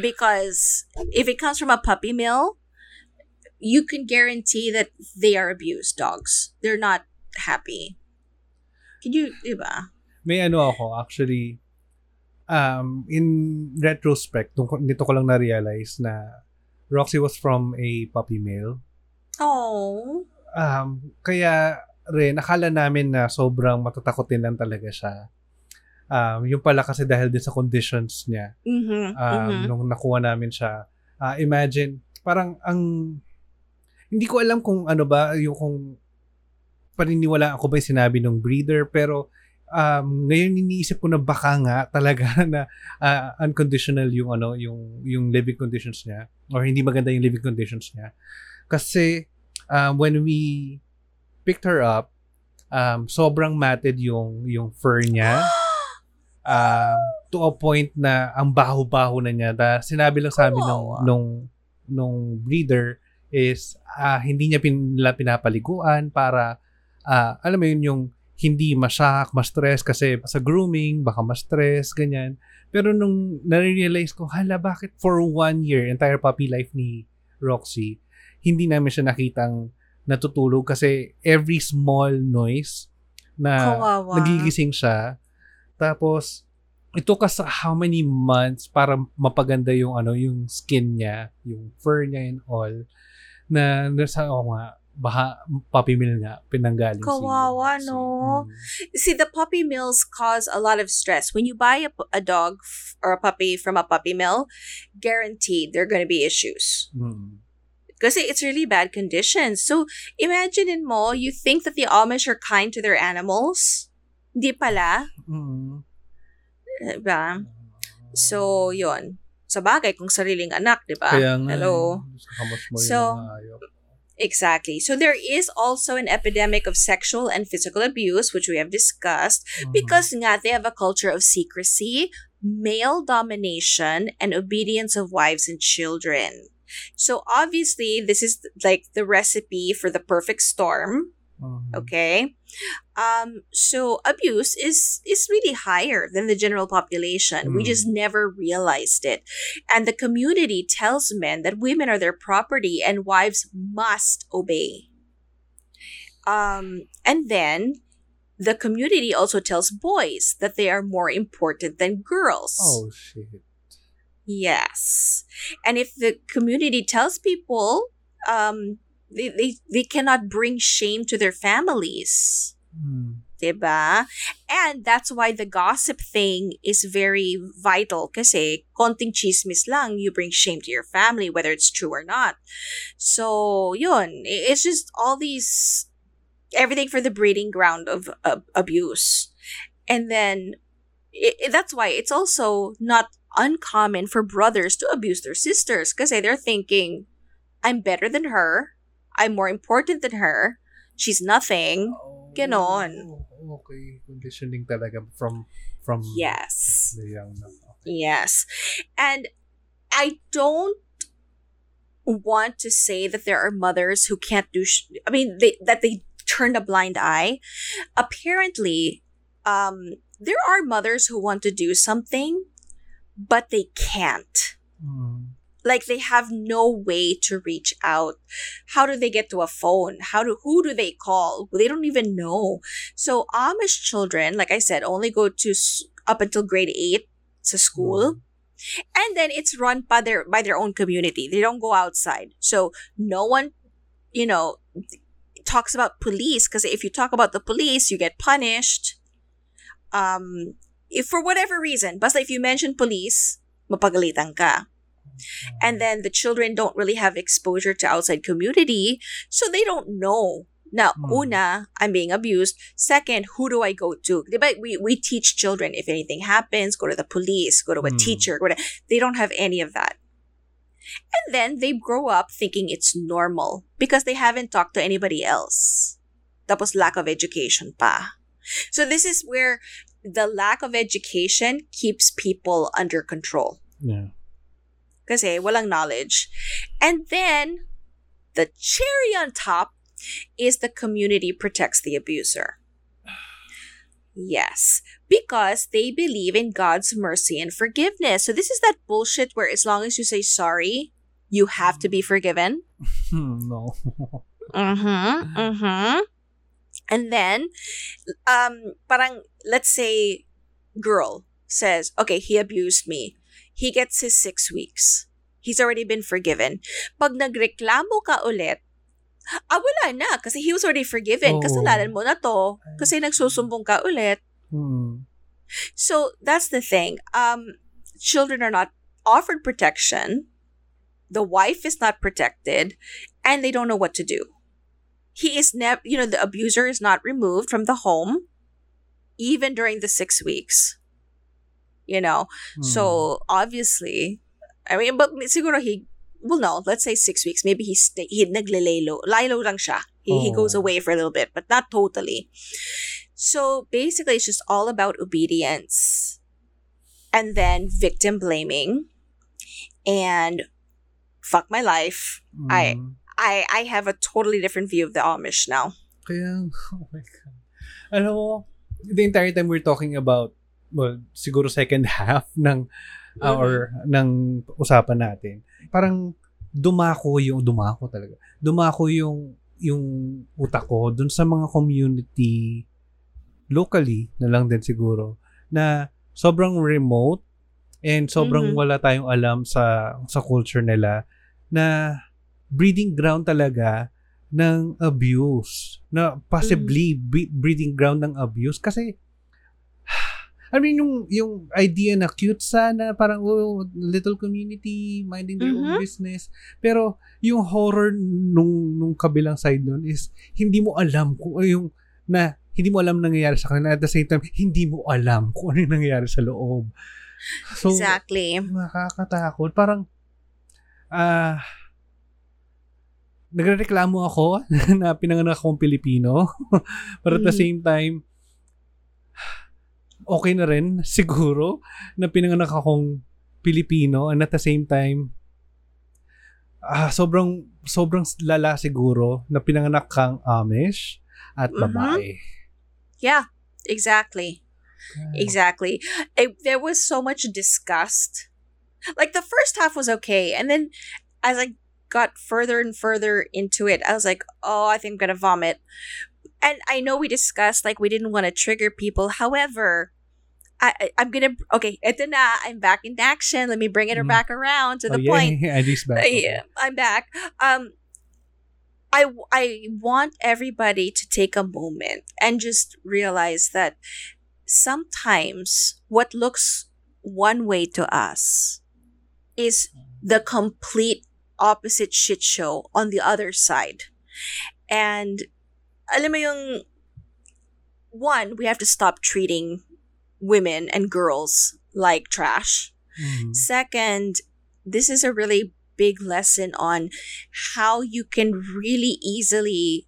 [SPEAKER 1] Because if it comes from a puppy mill, you can guarantee that they are abused dogs. They're not happy. Can you, diba?
[SPEAKER 2] May ano ako, actually, um, in retrospect, nito ko lang na-realize na Roxy was from a puppy mill.
[SPEAKER 1] Oh.
[SPEAKER 2] Um, kaya rin, akala namin na sobrang matatakotin lang talaga siya. Um, yung pala kasi dahil din sa conditions niya,
[SPEAKER 1] Mm-hmm.
[SPEAKER 2] um,
[SPEAKER 1] mm-hmm.
[SPEAKER 2] nung nakuha namin siya, ah, imagine, parang ang, hindi ko alam kung ano ba, yung kung paniniwala ako ba yung sinabi ng breeder, pero um, ngayon iniisip ko na baka nga <laughs> talaga na ah, unconditional yung ano, yung, yung living conditions niya, or hindi maganda yung living conditions niya. Kasi, um, when we picked her up, um, sobrang matted yung, yung fur niya <gasps> um, to a point na ang baho-baho na niya. Da, sinabi lang sa amin nung,
[SPEAKER 1] Kawawa.
[SPEAKER 2] nung, nung breeder is ah, hindi niya pin, nila pinapaliguan para, ah, alam mo yun, yung hindi ma-shock, ma-stress kasi sa grooming, baka ma-stress, ganyan. Pero nung na-realize ko, hala, bakit for one year, entire puppy life ni Roxy, hindi namin siya nakitang natutulog kasi every small noise na
[SPEAKER 1] Kawawa.
[SPEAKER 2] nagigising siya. Tapos, ito ka sa how many months para mapaganda yung ano yung skin niya, yung fur niya and all na nasa ako nga baha puppy mill nga pinanggaling
[SPEAKER 1] Kawawa,
[SPEAKER 2] si
[SPEAKER 1] no?
[SPEAKER 2] Mm.
[SPEAKER 1] See, the puppy mills cause a lot of stress. When you buy a, a dog f- or a puppy from a puppy mill, guaranteed there are going to be issues.
[SPEAKER 2] Mm.
[SPEAKER 1] Kasi it's really bad conditions. So, imagine in mo, you think that the Amish are kind to their animals. Hindi pala.
[SPEAKER 2] Mm.
[SPEAKER 1] Diba? So, yon Sa bagay, kung sariling anak, di ba?
[SPEAKER 2] Kaya nga,
[SPEAKER 1] Hello?
[SPEAKER 2] eh, mo
[SPEAKER 1] So,
[SPEAKER 2] yung.
[SPEAKER 1] Exactly. So, there is also an epidemic of sexual and physical abuse, which we have discussed.
[SPEAKER 2] Mhm.
[SPEAKER 1] because nga they have a culture of secrecy, male domination, and obedience of wives and children. So obviously, this is like the recipe for the perfect storm.
[SPEAKER 2] Mhm.
[SPEAKER 1] Okay, um, so abuse is is really higher than the general population. We
[SPEAKER 2] Mm.
[SPEAKER 1] just never realized it, and the community tells men that women are their property and wives must obey. Um, and then the community also tells boys that they are more important than girls.
[SPEAKER 2] Oh shit.
[SPEAKER 1] Yes. And if the community tells people um they, they, they cannot bring shame to their families.
[SPEAKER 2] Mm.
[SPEAKER 1] Diba? And that's why the gossip thing is very vital kasi konting chismis lang, you bring shame to your family, whether it's true or not. So, yun. It's just all these, everything for the breeding ground of uh, abuse. And then, i i- that's why it's also not uncommon for brothers to abuse their sisters kasi they're thinking, I'm better than her. I'm more important than her. She's nothing. Ganon.
[SPEAKER 2] Oh, okay. Conditioning talaga from from
[SPEAKER 1] Yes.
[SPEAKER 2] young. Okay.
[SPEAKER 1] Yes. And I don't want to say that there are mothers who can't do sh- I mean they that they turn a blind eye. Apparently, um there are mothers who want to do something but they can't.
[SPEAKER 2] Mm.
[SPEAKER 1] Like they have no way to reach out. How do they get to a phone? How do who do they call? They don't even know. So Amish children, like I said, only go to up until grade 8 to school. And then it's run by their by their own community. They don't go outside. So no one, you know, talks about police because if you talk about the police, you get punished. Um if for whatever reason, basta if you mention police, mapagalitan ka. And then the children don't really have exposure to outside community, so they don't know. Now,
[SPEAKER 2] Hmm.
[SPEAKER 1] una, I'm being abused. Second, who do I go to? Diba, we, we teach children if anything happens, go to the police, go to a
[SPEAKER 2] Hmm.
[SPEAKER 1] teacher. To, they don't have any of that. And then they grow up thinking it's normal because they haven't talked to anybody else. That was lack of education pa. So this is where the lack of education keeps people under control.
[SPEAKER 2] Yeah.
[SPEAKER 1] Kasi walang knowledge. And then, the cherry on top is the community protects the abuser. Yes, because they believe in God's mercy and forgiveness. So this is that bullshit where as long as you say sorry, you have to be forgiven. <laughs>
[SPEAKER 2] no.
[SPEAKER 1] Mm-hmm. Mm-hmm. And then, um, parang let's say, girl says, okay, he abused me. He gets his six weeks. He's already been forgiven. Pag nagreklamo ka ulit, ah, wala na. Kasi he was already forgiven.
[SPEAKER 2] Oo.
[SPEAKER 1] Kasalanan mo na to. Kasi nagsusumbong ka ulit.
[SPEAKER 2] Hmm.
[SPEAKER 1] So that's the thing. Um, children are not offered protection. The wife is not protected, and they don't know what to do. He is never, you know, the abuser is not removed from the home, even during the six weeks. You know, so obviously, I mean, but siguro he, well, no, let's say six weeks. Maybe he stay, he naglelaylo. Laylo lang siya. He, he goes
[SPEAKER 2] Oh.
[SPEAKER 1] away for a little bit, but not totally. So basically, it's just all about obedience and then victim blaming and fuck my life. I-
[SPEAKER 2] Hmm.
[SPEAKER 1] I I have a totally different view of the Amish now.
[SPEAKER 2] Kaya, <laughs> oh my God. Alam mo, the entire time we're talking about, well, siguro second <laughs> half ng, uh, or ng usapan natin, parang dumako yung, dumako talaga, dumako yung, yung utak ko dun sa mga community, locally na lang din siguro, na sobrang remote and sobrang
[SPEAKER 1] Mhm.
[SPEAKER 2] wala tayong alam sa sa culture nila na breeding ground talaga ng abuse. Na possibly be- breeding ground ng abuse. Kasi I mean yung yung idea na cute sana parang oh, little community minding their own
[SPEAKER 1] Mhm.
[SPEAKER 2] business pero yung horror nung nung kabilang side nun is hindi mo alam kung ano yung na hindi mo alam nangyayari sa kanila at the same time hindi mo alam kung ano yung nangyayari sa loob so
[SPEAKER 1] exactly.
[SPEAKER 2] nakakatakot parang ah nagrereklamo ako <laughs> na pinanganak akong Pilipino <laughs> but at the
[SPEAKER 1] Mm.
[SPEAKER 2] same time okay na rin <laughs> siguro na pinanganak akong Pilipino and at the same time ah sobrang sobrang lala siguro na pinanganak kang Amish at
[SPEAKER 1] Mhm.
[SPEAKER 2] babae.
[SPEAKER 1] Yeah, exactly. Exactly. It, there was so much disgust. Like the first half was okay, and then as I got further and further into it, I was like, "Oh, I think I'm gonna vomit." And I know we discussed like we didn't want to trigger people. However, I, I'm gonna okay. Ito na, I'm back in action. Let me bring it
[SPEAKER 2] Mhm.
[SPEAKER 1] back around to
[SPEAKER 2] Oh,
[SPEAKER 1] the
[SPEAKER 2] yeah,
[SPEAKER 1] point.
[SPEAKER 2] Alice <laughs> back.
[SPEAKER 1] Uh, yeah, I'm back. Um, I I want everybody to take a moment and just realize that sometimes what looks one way to us is the complete opposite shit show on the other side. And alam mo yung one, we have to stop treating women and girls like trash.
[SPEAKER 2] Mhm.
[SPEAKER 1] Second, this is a really big lesson on how you can really easily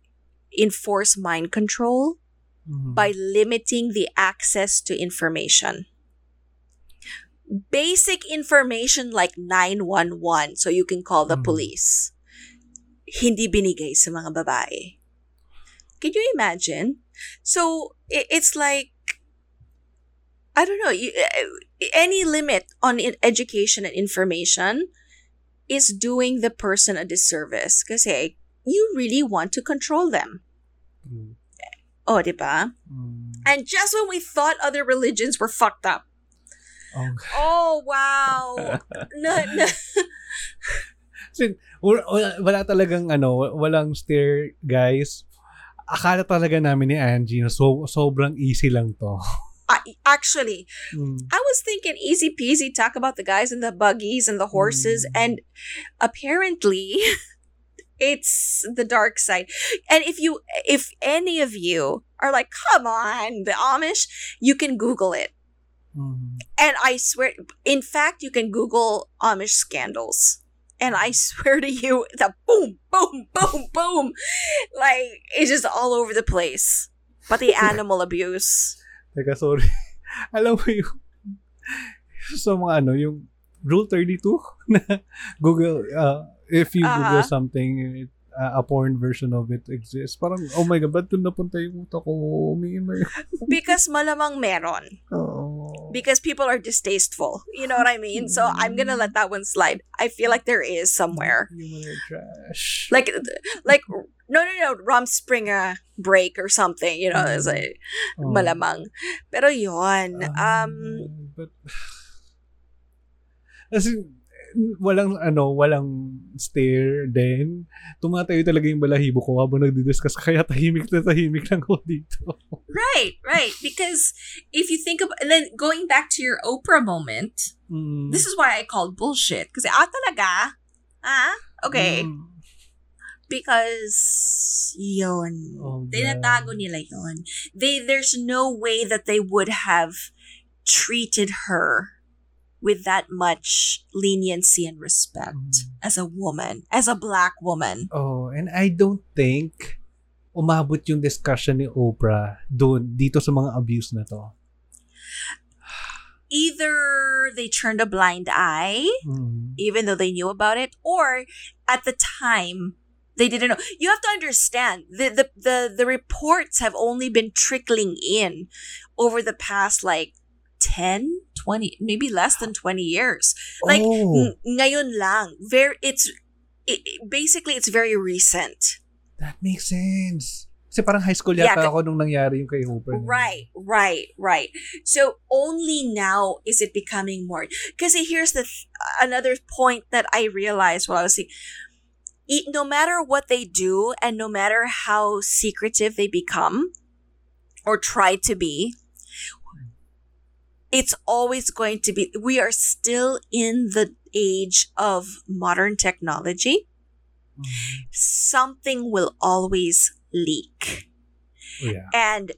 [SPEAKER 1] enforce mind control
[SPEAKER 2] Mhm.
[SPEAKER 1] by limiting the access to information. Basic information like 911 so you can call the
[SPEAKER 2] Mhm.
[SPEAKER 1] police. Hindi binigay sa mga babae. Can you imagine? So it's like I don't know, eh, any limit on education and information is doing the person a disservice kasi you really want to control them.
[SPEAKER 2] Mm.
[SPEAKER 1] Oh, di ba?
[SPEAKER 2] Mm.
[SPEAKER 1] And just when we thought other religions were fucked up.
[SPEAKER 2] Oh,
[SPEAKER 1] Oh, wow. <laughs> no, no.
[SPEAKER 2] Kasi wala, talagang ano, walang stare, guys. Akala talaga namin ni Angie na so, sobrang easy lang to. <laughs>
[SPEAKER 1] I, actually,
[SPEAKER 2] Mm.
[SPEAKER 1] I was thinking easy peasy talk about the guys in the buggies and the horses,
[SPEAKER 2] Mm.
[SPEAKER 1] and apparently <laughs> it's the dark side. And if you, if any of you are like, come on, the Amish, you can Google it.
[SPEAKER 2] Mm.
[SPEAKER 1] And I swear, in fact, you can Google Amish scandals. And I <laughs> swear to you, the boom, boom, boom, boom. Like, it's just all over the place. But the <laughs> animal abuse.
[SPEAKER 2] Teka, sorry. <laughs> Alam mo yung sa mga ano, yung Rule 32 na Google, uh, if you Google
[SPEAKER 1] Uh-huh.
[SPEAKER 2] something, it, uh, a porn version of it exists. Parang, oh my God, ba't doon napunta yung utak ko? <laughs>
[SPEAKER 1] Because malamang meron.
[SPEAKER 2] Oo.
[SPEAKER 1] Because people are distasteful. You know what I mean? So I'm gonna let that one slide. I feel like there is somewhere.
[SPEAKER 2] Mga trash.
[SPEAKER 1] Like, like, no, no, no, Rumspringa break or something. You know, it's like,
[SPEAKER 2] Oh.
[SPEAKER 1] malamang. Pero yon um,
[SPEAKER 2] but <sighs> kasi walang ano, walang stare din. Tumatayo talaga yung balahibo ko habang nagdi-discuss kaya tahimik na tahimik lang ako dito.
[SPEAKER 1] right, right. Because if you think of, and then going back to your Oprah moment,
[SPEAKER 2] Mm.
[SPEAKER 1] this is why I called bullshit. Kasi, ah, talaga? Ah? Okay.
[SPEAKER 2] Mm.
[SPEAKER 1] Because, yon.
[SPEAKER 2] Oh,
[SPEAKER 1] Tinatago nila yon. They, there's no way that they would have treated her with that much leniency and respect
[SPEAKER 2] Mm.
[SPEAKER 1] as a woman, as a black woman.
[SPEAKER 2] Oh, and I don't think umabot yung discussion ni Oprah doon dito sa mga abuse na to.
[SPEAKER 1] Either they turned a blind eye,
[SPEAKER 2] Mm.
[SPEAKER 1] even though they knew about it, or at the time they didn't know. You have to understand the the the, the reports have only been trickling in over the past like 10, 20, maybe less than 20 years. Like
[SPEAKER 2] oh,
[SPEAKER 1] ng- ngayon lang. Very it's it, basically it's very recent.
[SPEAKER 2] that makes sense. Kasi parang high school yata
[SPEAKER 1] ka-
[SPEAKER 2] ako nung nangyari yung kay Oprah.
[SPEAKER 1] Right, right, right. So only now is it becoming more. Because here's the th- another point that I realized while I was saying, e- no matter what they do, and no matter how secretive they become or try to be, it's always going to be. We are still in the age of modern technology. Something will always leak.
[SPEAKER 2] Oh, yeah.
[SPEAKER 1] And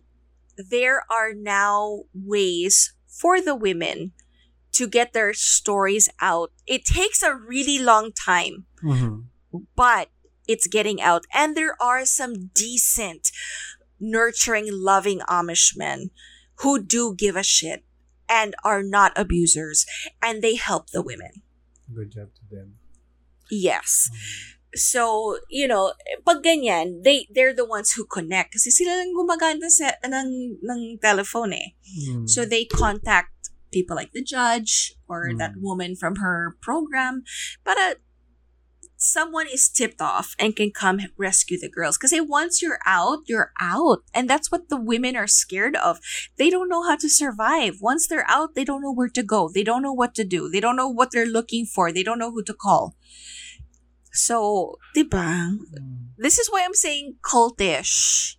[SPEAKER 1] there are now ways for the women to get their stories out. It takes a really long time,
[SPEAKER 2] Mhm.
[SPEAKER 1] but it's getting out. And there are some decent, nurturing, loving Amish men who do give a shit and are not abusers and they help the women.
[SPEAKER 2] Good job to them.
[SPEAKER 1] Yes. So, you know, pag ganyan, they, they're the ones who connect. Kasi sila lang gumaganda sa, ng, ng telephone eh.
[SPEAKER 2] Mm.
[SPEAKER 1] So they contact people like the judge or
[SPEAKER 2] Mm.
[SPEAKER 1] that woman from her program para someone is tipped off and can come rescue the girls. Because once you're out, you're out. And that's what the women are scared of. They don't know how to survive. Once they're out, they don't know where to go. They don't know what to do. They don't know what they're looking for. They don't know who to call. So, diba?
[SPEAKER 2] Mm.
[SPEAKER 1] This is why I'm saying cultish.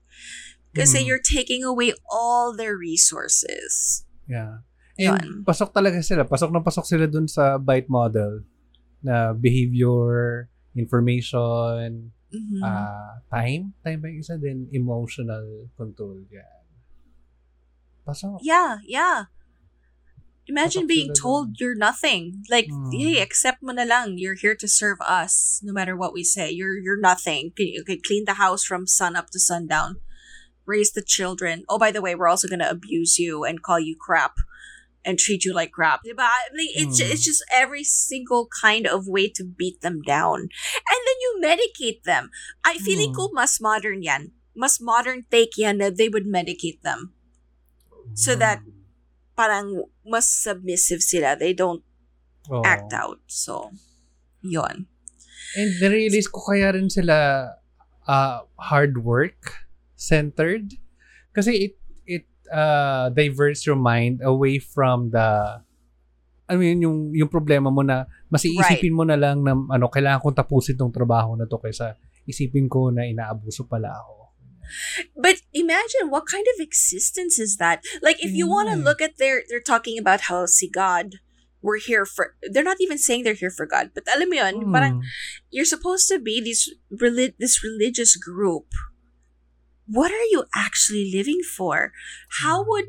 [SPEAKER 1] Kasi
[SPEAKER 2] Mhm.
[SPEAKER 1] you're taking away all their resources.
[SPEAKER 2] Yeah. And
[SPEAKER 1] Yun.
[SPEAKER 2] pasok talaga sila. Pasok na pasok sila dun sa BITE model na behavior, information,
[SPEAKER 1] Mhm.
[SPEAKER 2] ah time. Time ba yung isa din? Emotional control. Yan. Pasok.
[SPEAKER 1] yeah, yeah. Imagine
[SPEAKER 2] Pasok
[SPEAKER 1] being told you're nothing. Like,
[SPEAKER 2] Mm.
[SPEAKER 1] hey, accept mo na lang. You're here to serve us, no matter what we say. You're you're nothing. Can you can clean the house from sun up to sundown, raise the children. Oh, by the way, we're also gonna abuse you and call you crap, and treat you like crap. Diba? Like, It's
[SPEAKER 2] Mm.
[SPEAKER 1] it's just every single kind of way to beat them down, and then you medicate them. I feeling
[SPEAKER 2] Mm.
[SPEAKER 1] ko mas modern yan. Mas modern take yan na they would medicate them. So that- Parang mas submissive sila. They don't
[SPEAKER 2] Oo.
[SPEAKER 1] act out. So, yon.
[SPEAKER 2] And na-realize ko kaya rin sila uh, hard work centered kasi it it uh, diverts your mind away from the I mean yung yung problema mo na mas iisipin mo na lang na ano kailangan kong tapusin tong trabaho na to kaysa isipin ko na inaabuso pala ako.
[SPEAKER 1] But imagine what kind of existence is that? Like, if you want to look at their, they're talking about how si God, we're here for. They're not even saying they're here for God, but alam mo yun,
[SPEAKER 2] Hmm.
[SPEAKER 1] parang you're supposed to be this this religious group. What are you actually living for? How would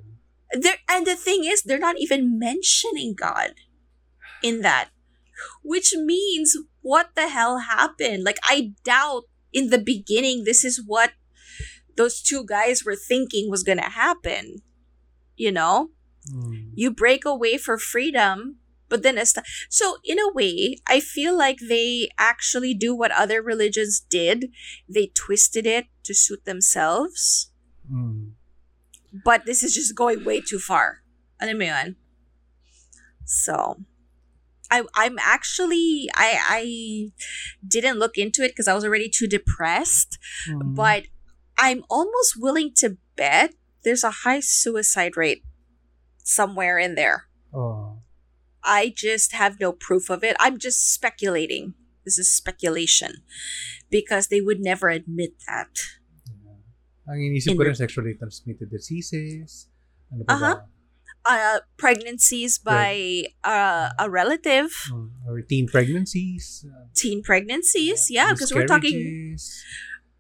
[SPEAKER 1] there? And the thing is, they're not even mentioning God in that. which means what the hell happened? Like, I doubt in the beginning this is what those two guys were thinking was gonna happen. You know?
[SPEAKER 2] Mm.
[SPEAKER 1] You break away for freedom, but then as so in a way, I feel like they actually do what other religions did. They twisted it to suit themselves.
[SPEAKER 2] Mm.
[SPEAKER 1] But this is just going way too far. Alam mo yun? So, I I'm actually I I didn't look into it because I was already too depressed.
[SPEAKER 2] Mm.
[SPEAKER 1] But I'm almost willing to bet there's a high suicide rate somewhere in there.
[SPEAKER 2] Oh.
[SPEAKER 1] I just have no proof of it. I'm just speculating. This is speculation because they would never admit that.
[SPEAKER 2] Yeah. Ang inisip ko
[SPEAKER 1] In-
[SPEAKER 2] rin sexually transmitted diseases. Ano pa
[SPEAKER 1] Uh-huh.
[SPEAKER 2] ba?
[SPEAKER 1] Uh, pregnancies by uh, a relative,
[SPEAKER 2] Mm. Or teen pregnancies.
[SPEAKER 1] teen pregnancies. Yeah, because we're talking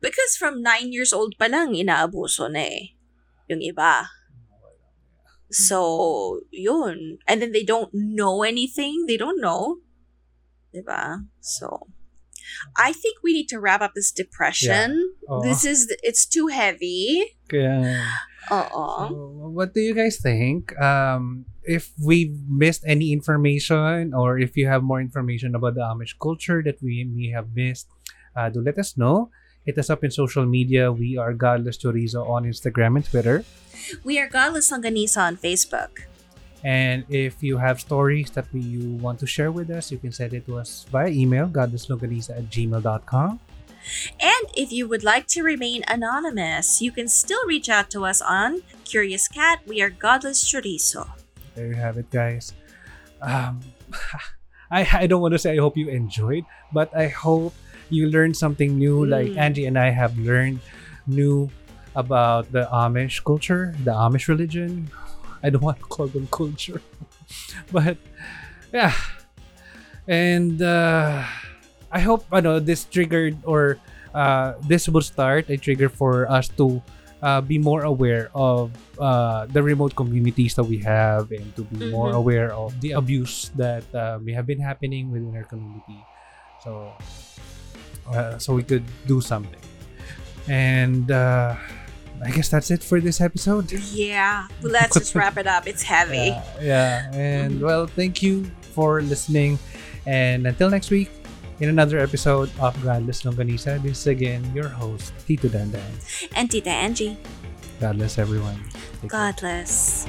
[SPEAKER 1] because from nine years old pa lang inaabuso na eh. Yung iba. So, yun. And then they don't know anything. They don't know. Diba? So, I think we need to wrap up this depression.
[SPEAKER 2] Oo.
[SPEAKER 1] This is, it's too heavy.
[SPEAKER 2] Kaya,
[SPEAKER 1] Uh-uh.
[SPEAKER 2] so, what do you guys think? Um, if we've missed any information or if you have more information about the Amish culture that we may have missed, uh, do let us know. Hit us up in social media. We are Godless Chorizo on Instagram and Twitter.
[SPEAKER 1] We are Godless Longganisa on Facebook.
[SPEAKER 2] And if you have stories that we, you want to share with us, you can send it to us via email, godlesslongganisa at gmail.com.
[SPEAKER 1] And if you would like to remain anonymous, you can still reach out to us on Curious Cat. We are Godless Chorizo.
[SPEAKER 2] There you have it, guys. Um, <laughs> I, I don't want to say I hope you enjoyed, but I hope you learn something new, like
[SPEAKER 1] Mm.
[SPEAKER 2] Angie and I have learned new about the Amish culture, the Amish religion. I don't want to call them culture, <laughs> but yeah. And uh, I hope I know this triggered or uh, this will start a trigger for us to uh, be more aware of uh, the remote communities that we have and to be more
[SPEAKER 1] Mhm.
[SPEAKER 2] aware of the abuse that uh, may have been happening within our community. So, uh, so we could do something. And uh, I guess that's it for this episode.
[SPEAKER 1] Yeah, let's just wrap it up. It's heavy. <laughs>
[SPEAKER 2] Yeah, yeah. And well, thank you for listening. And until next week, in another episode of Godless Longganisa, this is again your host, Tito Dandan.
[SPEAKER 1] And Tita Angie,
[SPEAKER 2] God bless everyone. Take care.
[SPEAKER 1] Godless.